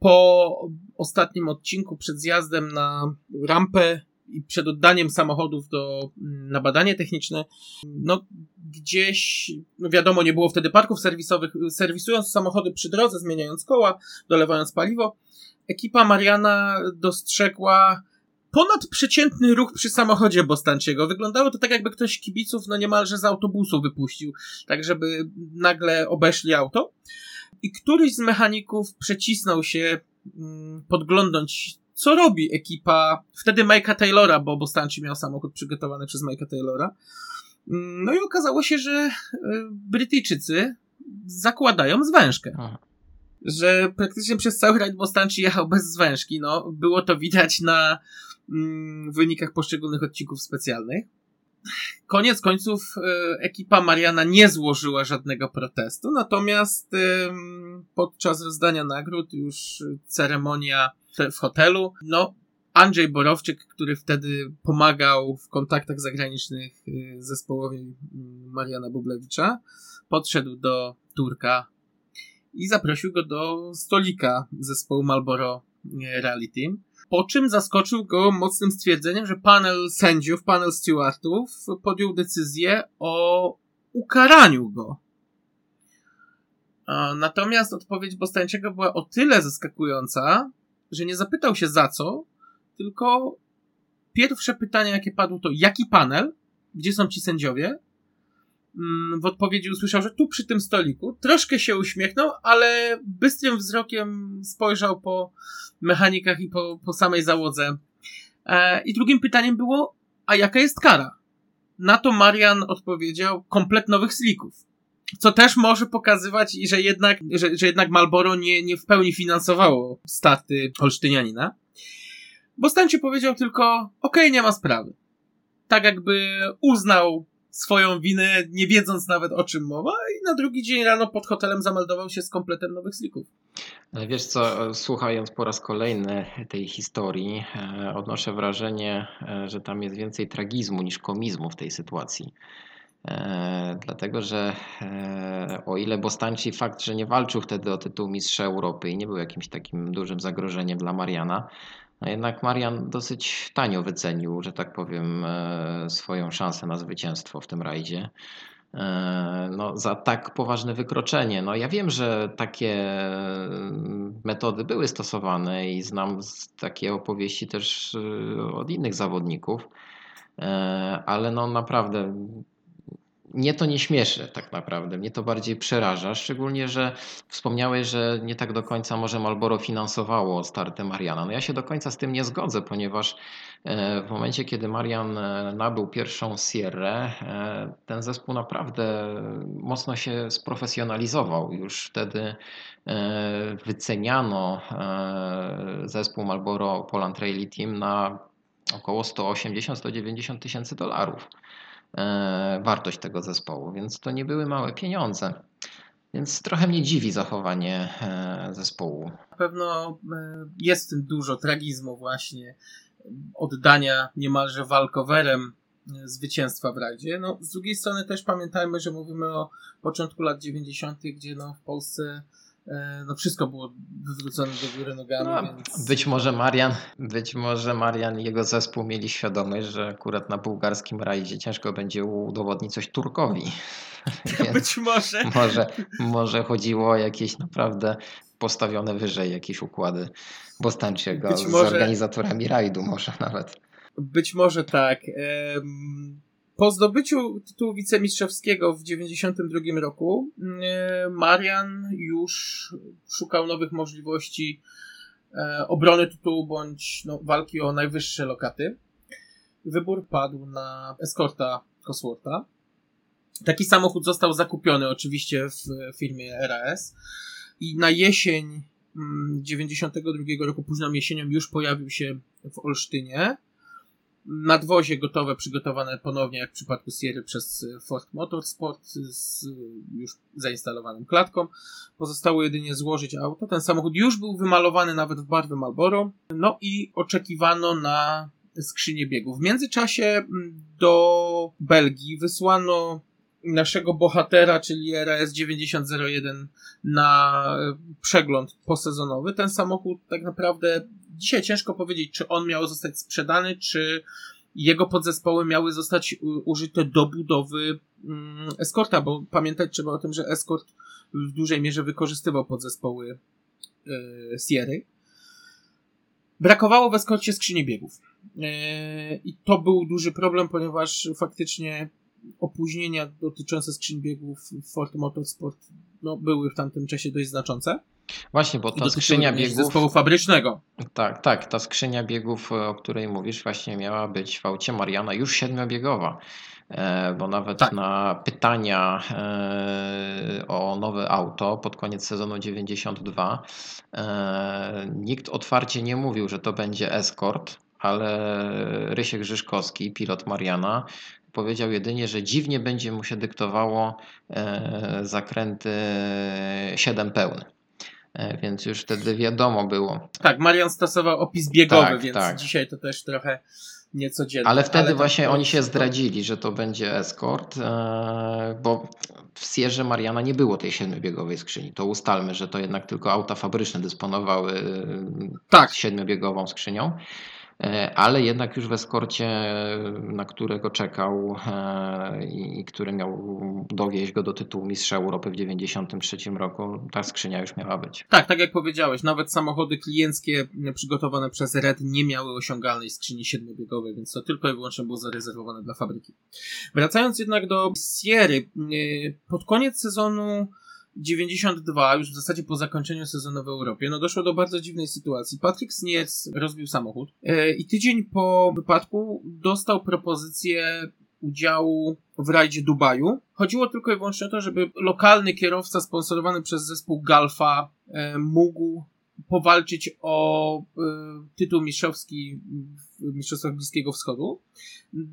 Po ostatnim odcinku przed zjazdem na rampę i przed oddaniem samochodów do, mm, na badanie techniczne, no gdzieś, no wiadomo, nie było wtedy parków serwisowych, serwisując samochody przy drodze, zmieniając koła, dolewając paliwo, ekipa Mariana dostrzegła ponadprzeciętny ruch przy samochodzie Bostanciego. Wyglądało to tak, jakby ktoś kibiców no niemalże z autobusu wypuścił, tak żeby nagle obeszli auto. I któryś z mechaników przecisnął się mm, podglądnąć, co robi ekipa, wtedy Mike'a Taylora, bo Bostanci miał samochód przygotowany przez Mike'a Taylora. Mm, No i okazało się, że y, Brytyjczycy zakładają zwężkę Aha. że praktycznie przez cały rajd Bostanci jechał bez zwężki. No, było to widać na mm, wynikach poszczególnych odcinków specjalnych. Koniec końców e, ekipa Mariana nie złożyła żadnego protestu, natomiast podczas rozdania nagród już ceremonia w hotelu, no Andrzej Borowczyk, który wtedy pomagał w kontaktach zagranicznych e, zespołowi Mariana Bublewicza, podszedł do Turka i zaprosił go do stolika zespołu Marlboro e, Team. Po czym zaskoczył go mocnym stwierdzeniem, że panel sędziów, panel stewardów podjął decyzję o ukaraniu go. Natomiast odpowiedź Bostańczego była o tyle zaskakująca, że nie zapytał się za co, tylko pierwsze pytanie, jakie padło, to jaki panel, gdzie są ci sędziowie, w odpowiedzi usłyszał, że tu przy tym stoliku. Troszkę się uśmiechnął, ale bystrym wzrokiem spojrzał po mechanikach i po, po samej załodze. E, I drugim pytaniem było, a jaka jest kara? Na to Marian odpowiedział, komplet nowych slików. Co też może pokazywać, że jednak, że, że jednak Malboro nie, nie w pełni finansowało starty Olsztynianina. Bo Stańcie powiedział tylko, okej, nie ma sprawy. Tak jakby uznał swoją winę, nie wiedząc nawet o czym mowa, i na drugi dzień rano pod hotelem zameldował się z kompletem nowych slików. Ale Wiesz co, słuchając po raz kolejny tej historii, e, odnoszę wrażenie, e, że tam jest więcej tragizmu niż komizmu w tej sytuacji. E, Dlatego, że e, o ile Bostańczy fakt, że nie walczył wtedy o tytuł mistrza Europy i nie był jakimś takim dużym zagrożeniem dla Mariana, no jednak Marian dosyć tanio wycenił, że tak powiem, e, swoją szansę na zwycięstwo w tym rajdzie. E, No, za tak poważne wykroczenie. No, ja wiem, że takie mm, metody były stosowane i znam takie opowieści też y, od innych zawodników, E, ale no naprawdę mnie to nie śmieszy tak naprawdę, mnie to bardziej przeraża, szczególnie, że wspomniałeś, że nie tak do końca może Marlboro finansowało starty Mariana. No ja się do końca z tym nie zgodzę, ponieważ e, w momencie, kiedy Marian e, nabył pierwszą Sierrę, e, ten zespół naprawdę mocno się sprofesjonalizował. Już wtedy wyceniano zespół Marlboro Poland Rally Team na około 180-190 tysięcy dolarów. E, wartość tego zespołu, więc to nie były małe pieniądze. Więc trochę mnie dziwi zachowanie e, zespołu. Na pewno e, jest tym dużo tragizmu właśnie, oddania niemalże walkowerem zwycięstwa w rajdzie. No, z drugiej strony też pamiętajmy, że mówimy o początku lat 90., gdzie no, w Polsce no wszystko było wywrócone do góry nogami, no, więc... Być może Marian, być może Marian i jego zespół mieli świadomość, że akurat na bułgarskim rajdzie ciężko będzie udowodnić coś Turkowi. (laughs) być może. może. Może chodziło o jakieś naprawdę postawione wyżej jakieś układy Bostańczyego z może... organizatorami rajdu może nawet. Być może tak. Um po zdobyciu tytułu wicemistrzowskiego w 1992 roku e, Marian już szukał nowych możliwości e, obrony tytułu bądь no, walki o najwyższe lokaty. Wybór padł na Escorta Coswortha. Taki samochód został zakupiony oczywiście w firmie RAS i na jesień 92 mm, roku, późną jesienią już pojawił się w Olsztynie nadwozie gotowe, przygotowane ponownie, jak w przypadku Sierry przez Ford Motorsport z już zainstalowaną klatką. Pozostało jedynie złożyć auto. Ten samochód już był wymalowany nawet w barwy Marlboro. No i oczekiwano na skrzynię biegów. W międzyczasie mm, do Belgii wysłano naszego bohatera, czyli RS 9001 na przegląd posezonowy. Ten samochód tak naprawdę dzisiaj ciężko powiedzieć, czy on miał zostać sprzedany, czy jego podzespoły miały zostać użyte do budowy mm, Escorta, bo pamiętać trzeba o tym, że Escort w dużej mierze wykorzystywał podzespoły yy, Sierry. Brakowało w Escorcie skrzyni biegów. Yy, I to był duży problem, ponieważ faktycznie opóźnienia dotyczące skrzyń biegów Ford Motorsport no, były w tamtym czasie dość znaczące. Właśnie, bo ta skrzynia biegów. zespołu fabrycznego. Tak, tak. Ta skrzynia biegów, o której mówisz, właśnie miała być w aucie Mariana już siedmiobiegowa. E, bo nawet tak. na pytania e, o nowe auto pod koniec sezonu 92 e, nikt otwarcie nie mówił, że to będzie Escort, ale Rysiek Grzyszkowski, pilot Mariana, powiedział jedynie, że dziwnie będzie mu się dyktowało zakręty 7 pełny. E, więc już wtedy wiadomo było. Tak, Marian stosował opis biegowy, tak, więc tak. dzisiaj to też trochę niecodzienne. Ale wtedy ale właśnie oni się zdradzili, że to będzie escort, e, bo w Sierze Mariana nie było tej siedmiobiegowej skrzyni. To ustalmy, że to jednak tylko auta fabryczne dysponowały tak. siedmiobiegową skrzynią. E, ale jednak już w eskorcie, na którego czekał e, i który miał dowieść go do tytułu Mistrza Europy w 1993 roku, ta skrzynia już miała być. Tak, tak jak powiedziałeś, nawet samochody klienckie przygotowane przez Red nie miały osiągalnej skrzyni siedmiobiegowej, więc to tylko i wyłącznie było zarezerwowane dla fabryki. Wracając jednak do Sierry, e, pod koniec sezonu 92, już w zasadzie po zakończeniu sezonu w Europie, no doszło do bardzo dziwnej sytuacji. Patrick Sniec rozbił samochód e, i tydzień po wypadku dostał propozycję udziału w rajdzie Dubaju. Chodziło tylko i wyłącznie o to, żeby lokalny kierowca sponsorowany przez zespół Galfa e, mógł powalczyć o e, tytuł mistrzowski w Mistrzostwach Bliskiego Wschodu.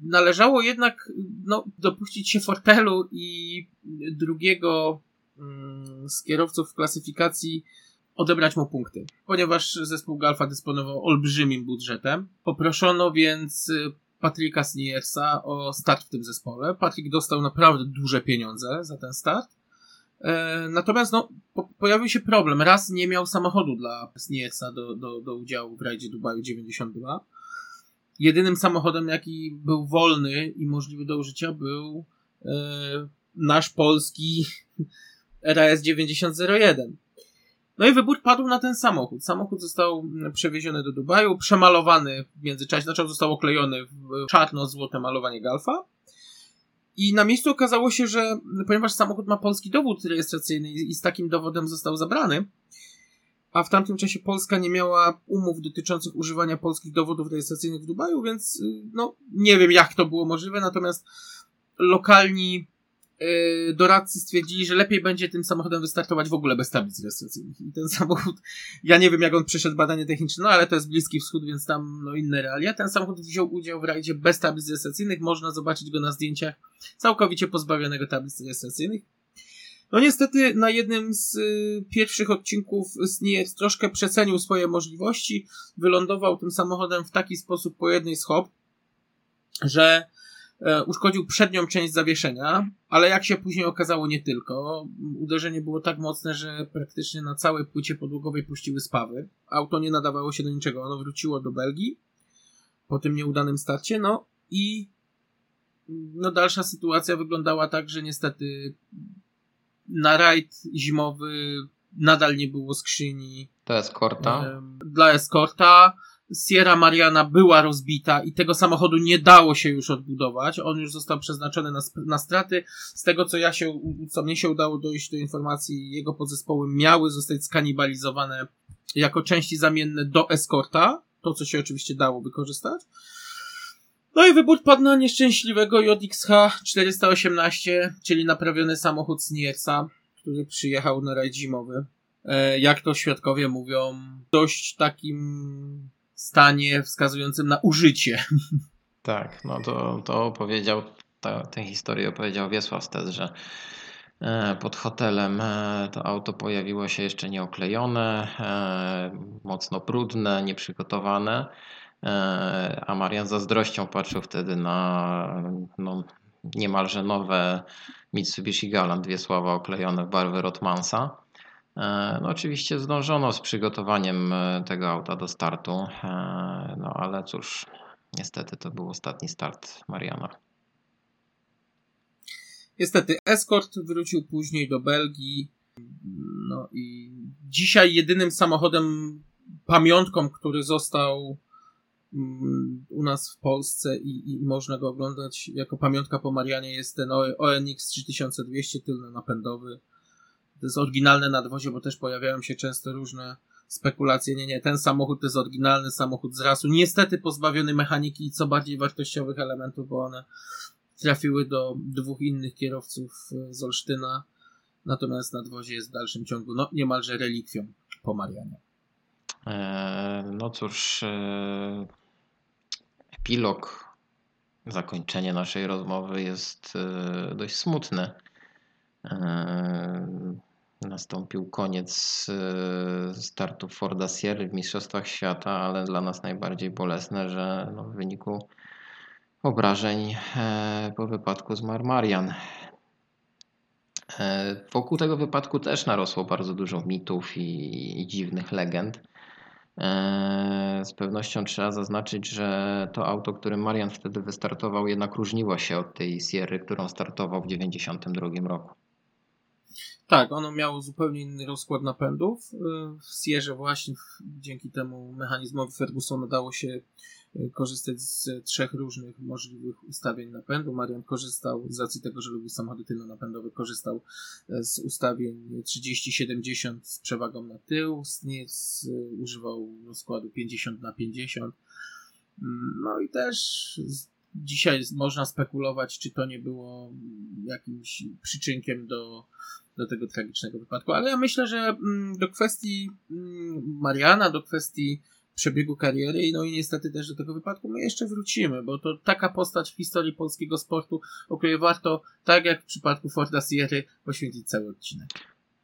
Należało jednak no, dopuścić się fortelu i drugiego z kierowców w klasyfikacji odebrać mu punkty. Ponieważ zespół Galfa dysponował olbrzymim budżetem, poproszono więc y, Patryka Sniersa o start w tym zespole. Patryk dostał naprawdę duże pieniądze za ten start. E, natomiast no, po, pojawił się problem. Raz nie miał samochodu dla Sniersa do, do, do udziału w rajdzie Dubaju 92. Jedynym samochodem, jaki był wolny i możliwy do użycia, był e, nasz polski RAS 9001. No i wybór padł na ten samochód. Samochód został przewieziony do Dubaju, przemalowany w międzyczasie, znaczy został oklejony w czarno-złote malowanie Galfa. I na miejscu okazało się, że ponieważ samochód ma polski dowód rejestracyjny i z takim dowodem został zabrany, a w tamtym czasie Polska nie miała umów dotyczących używania polskich dowodów rejestracyjnych w Dubaju, więc y, no nie wiem jak to było możliwe, natomiast lokalni y, doradcy stwierdzili, że lepiej będzie tym samochodem wystartować w ogóle bez tablic rejestracyjnych. I ten (laughs) samochód, ja nie wiem jak on przeszedł badanie techniczne, no ale to jest Bliski Wschód, więc tam no inne realia. Ten samochód wziął udział w rajdzie bez tablic rejestracyjnych, można zobaczyć go na zdjęciach całkowicie pozbawionego tablic rejestracyjnych. No niestety na jednym z y, pierwszych odcinków Sniec troszkę przecenił swoje możliwości, wylądował tym samochodem w taki sposób po jednej z hop, że uszkodził przednią część zawieszenia, ale jak się później okazało nie tylko. Uderzenie było tak mocne, że praktycznie na całej płycie podłogowej puściły spawy. Auto nie nadawało się do niczego, ono wróciło do Belgii po tym nieudanym starcie, no i no dalsza sytuacja wyglądała tak, że niestety na rajd zimowy nadal nie było skrzyni To jest Korta. em, dla Escorta. Sierra Mariana była rozbita i tego samochodu nie dało się już odbudować. On już został przeznaczony na, na straty. Z tego, co ja się, co mnie się udało dojść do informacji, jego podzespoły miały zostać skanibalizowane jako części zamienne do Escorta. To, co się oczywiście dało wykorzystać. No i wybór padł na nieszczęśliwego JXH 418, czyli naprawiony samochód Sniersa, który przyjechał na rajd zimowy. E, jak to świadkowie mówią, dość takim stanie wskazującym na użycie. Tak, no to, to opowiedział, ta, tę historię opowiedział Wiesław Stes, że e, pod hotelem e, to auto pojawiło się jeszcze nieoklejone, e, mocno brudne, nieprzygotowane, a Marian zazdrością patrzył wtedy na no, niemalże nowe Mitsubishi Galant Wiesława oklejone w barwy Rotmansa. E, No oczywiście zdążono z przygotowaniem e, tego auta do startu, e, no ale cóż, niestety to był ostatni start Mariana. Niestety, Escort wrócił później do Belgii. No i dzisiaj jedynym samochodem, pamiątką, który został mm, u nas w Polsce i, i można go oglądać jako pamiątka po Marianie jest ten ONX 3200 tylno-napędowy. To jest oryginalne nadwozie, bo też pojawiają się często różne spekulacje. Nie, nie, ten samochód to jest oryginalny samochód z rasu. Niestety pozbawiony mechaniki i co bardziej wartościowych elementów, bo one trafiły do dwóch innych kierowców e, z Olsztyna. Natomiast nadwozie jest w dalszym ciągu no, niemalże relikwią po Marianie. E, No cóż, e, epilog, zakończenie naszej rozmowy jest e, dość smutny. Nastąpił koniec e, startu Forda Sierra w Mistrzostwach Świata, ale dla nas najbardziej bolesne, że no w wyniku obrażeń e, po wypadku zmarł Marian. E, Wokół tego wypadku też narosło bardzo dużo mitów i, i dziwnych legend. Z pewnością trzeba zaznaczyć, że to auto, którym Marian wtedy wystartował, jednak różniło się od tej Sierry, którą startował w 1992 roku. Tak, ono miało zupełnie inny rozkład napędów. Y, W Sierze właśnie dzięki temu mechanizmowi Fergusona dało się y, korzystać z trzech różnych możliwych ustawień napędu. Marian korzystał, z racji tego, że lubi samochody tylno-napędowe, korzystał e, z ustawień 30-70 z przewagą na tył. Y, używał rozkładu 50 na 50. Mm, No i też z- dzisiaj można spekulować, czy to nie było jakimś przyczynkiem do do tego tragicznego wypadku. Ale ja myślę, że mm, do kwestii mm, Mariana, do kwestii przebiegu kariery, no i niestety też do tego wypadku my jeszcze wrócimy, bo to taka postać w historii polskiego sportu, o której warto, tak jak w przypadku Forda Sierry, poświęcić cały odcinek.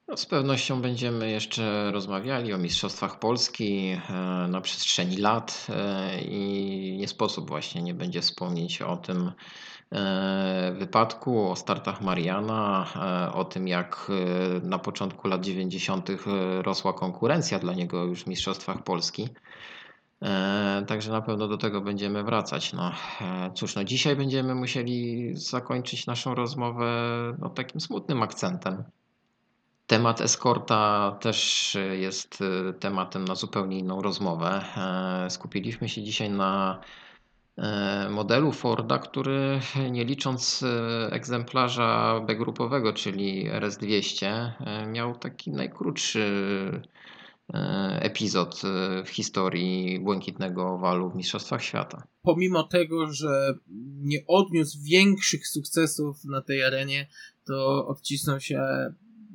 No, z pewnością będziemy jeszcze rozmawiali o Mistrzostwach Polski e, na przestrzeni lat e, i nie sposób właśnie nie będzie wspomnieć o tym e, wypadku, o startach Mariana, o tym jak na początku lat 90. rosła konkurencja dla niego już w Mistrzostwach Polski. Także na pewno do tego będziemy wracać. No, cóż, no dzisiaj będziemy musieli zakończyć naszą rozmowę no, takim smutnym akcentem. Temat eskorta też y, jest y, tematem na zupełnie inną rozmowę. E, Skupiliśmy się dzisiaj na e, modelu Forda, który nie licząc e, egzemplarza B-grupowego, czyli RS200, e, miał taki najkrótszy e, epizod e, w historii błękitnego owalu w Mistrzostwach Świata. Pomimo tego, że nie odniósł większych sukcesów na tej arenie, to odcisnął się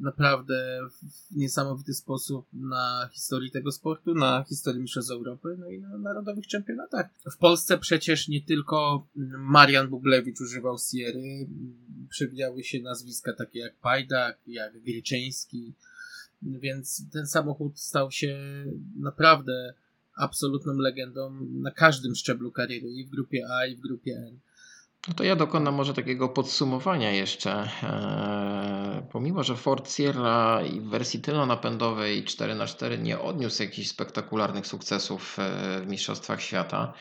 naprawdę w niesamowity sposób na historii tego sportu, na historii Mistrzostw Europy, no i na narodowych czempionatach. W Polsce przecież nie tylko Marian Bublewicz używał Sierry, przewijały się nazwiska takie jak Pajdak, jak Gryczyński, więc ten samochód stał się naprawdę absolutną legendą na każdym szczeblu kariery, i w grupie A, i w grupie N. No to ja dokonam może takiego podsumowania jeszcze. Eee, pomimo, że Ford Sierra w wersji tylnonapędowej 4x4 nie odniósł jakichś spektakularnych sukcesów e, w Mistrzostwach Świata,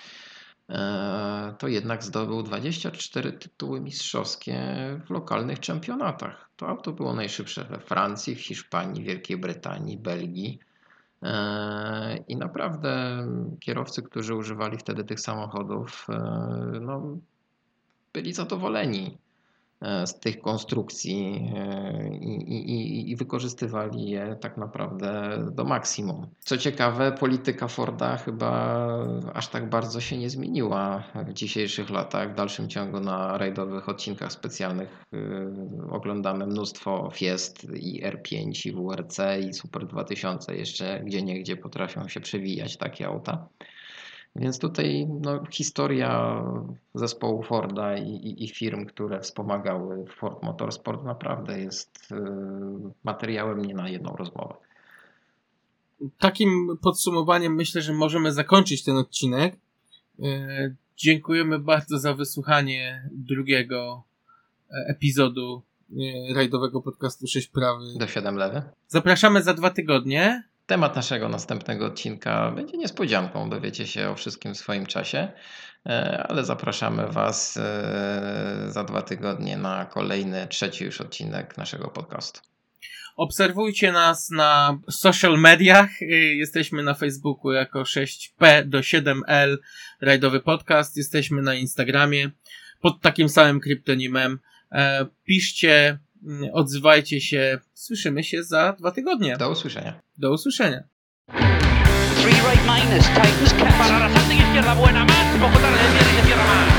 e, to jednak zdobył 24 tytuły mistrzowskie w lokalnych czempionatach. To auto było najszybsze we Francji, w Hiszpanii, Wielkiej Brytanii, Belgii. E, I naprawdę kierowcy, którzy używali wtedy tych samochodów, e, no, byli zadowoleni e, z tych konstrukcji e, i, i, i wykorzystywali je tak naprawdę do maksimum. Co ciekawe, polityka Forda chyba aż tak bardzo się nie zmieniła w dzisiejszych latach. W dalszym ciągu na rajdowych odcinkach specjalnych e, oglądamy mnóstwo Fiest i R5 i WRC i Super 2000 jeszcze gdzie niegdzie potrafią się przewijać takie auta. Więc tutaj no, historia zespołu Forda i, i, i, firm, które wspomagały Ford Motorsport naprawdę jest y, materiałem nie na jedną rozmowę. Takim podsumowaniem myślę, że możemy zakończyć ten odcinek. Y, dziękujemy bardzo za wysłuchanie drugiego e, epizodu y, rajdowego podcastu 6 prawy. Do 7 lewy. Zapraszamy za dwa tygodnie. Temat naszego następnego odcinka będzie niespodzianką, dowiecie się o wszystkim w swoim czasie, e, ale zapraszamy Was e, za dwa tygodnie na kolejny, trzeci już odcinek naszego podcastu. Obserwujcie nas na social mediach. Jesteśmy na Facebooku jako 6P do 7L Rajdowy Podcast. Jesteśmy na Instagramie pod takim samym kryptonimem. E, piszcie, odzywajcie się. Słyszymy się za dwa tygodnie. Do usłyszenia. Do usłyszenia. Three right minus, cap. Para la salta izquierda buena, más. Poco tarde, viene y cierra más.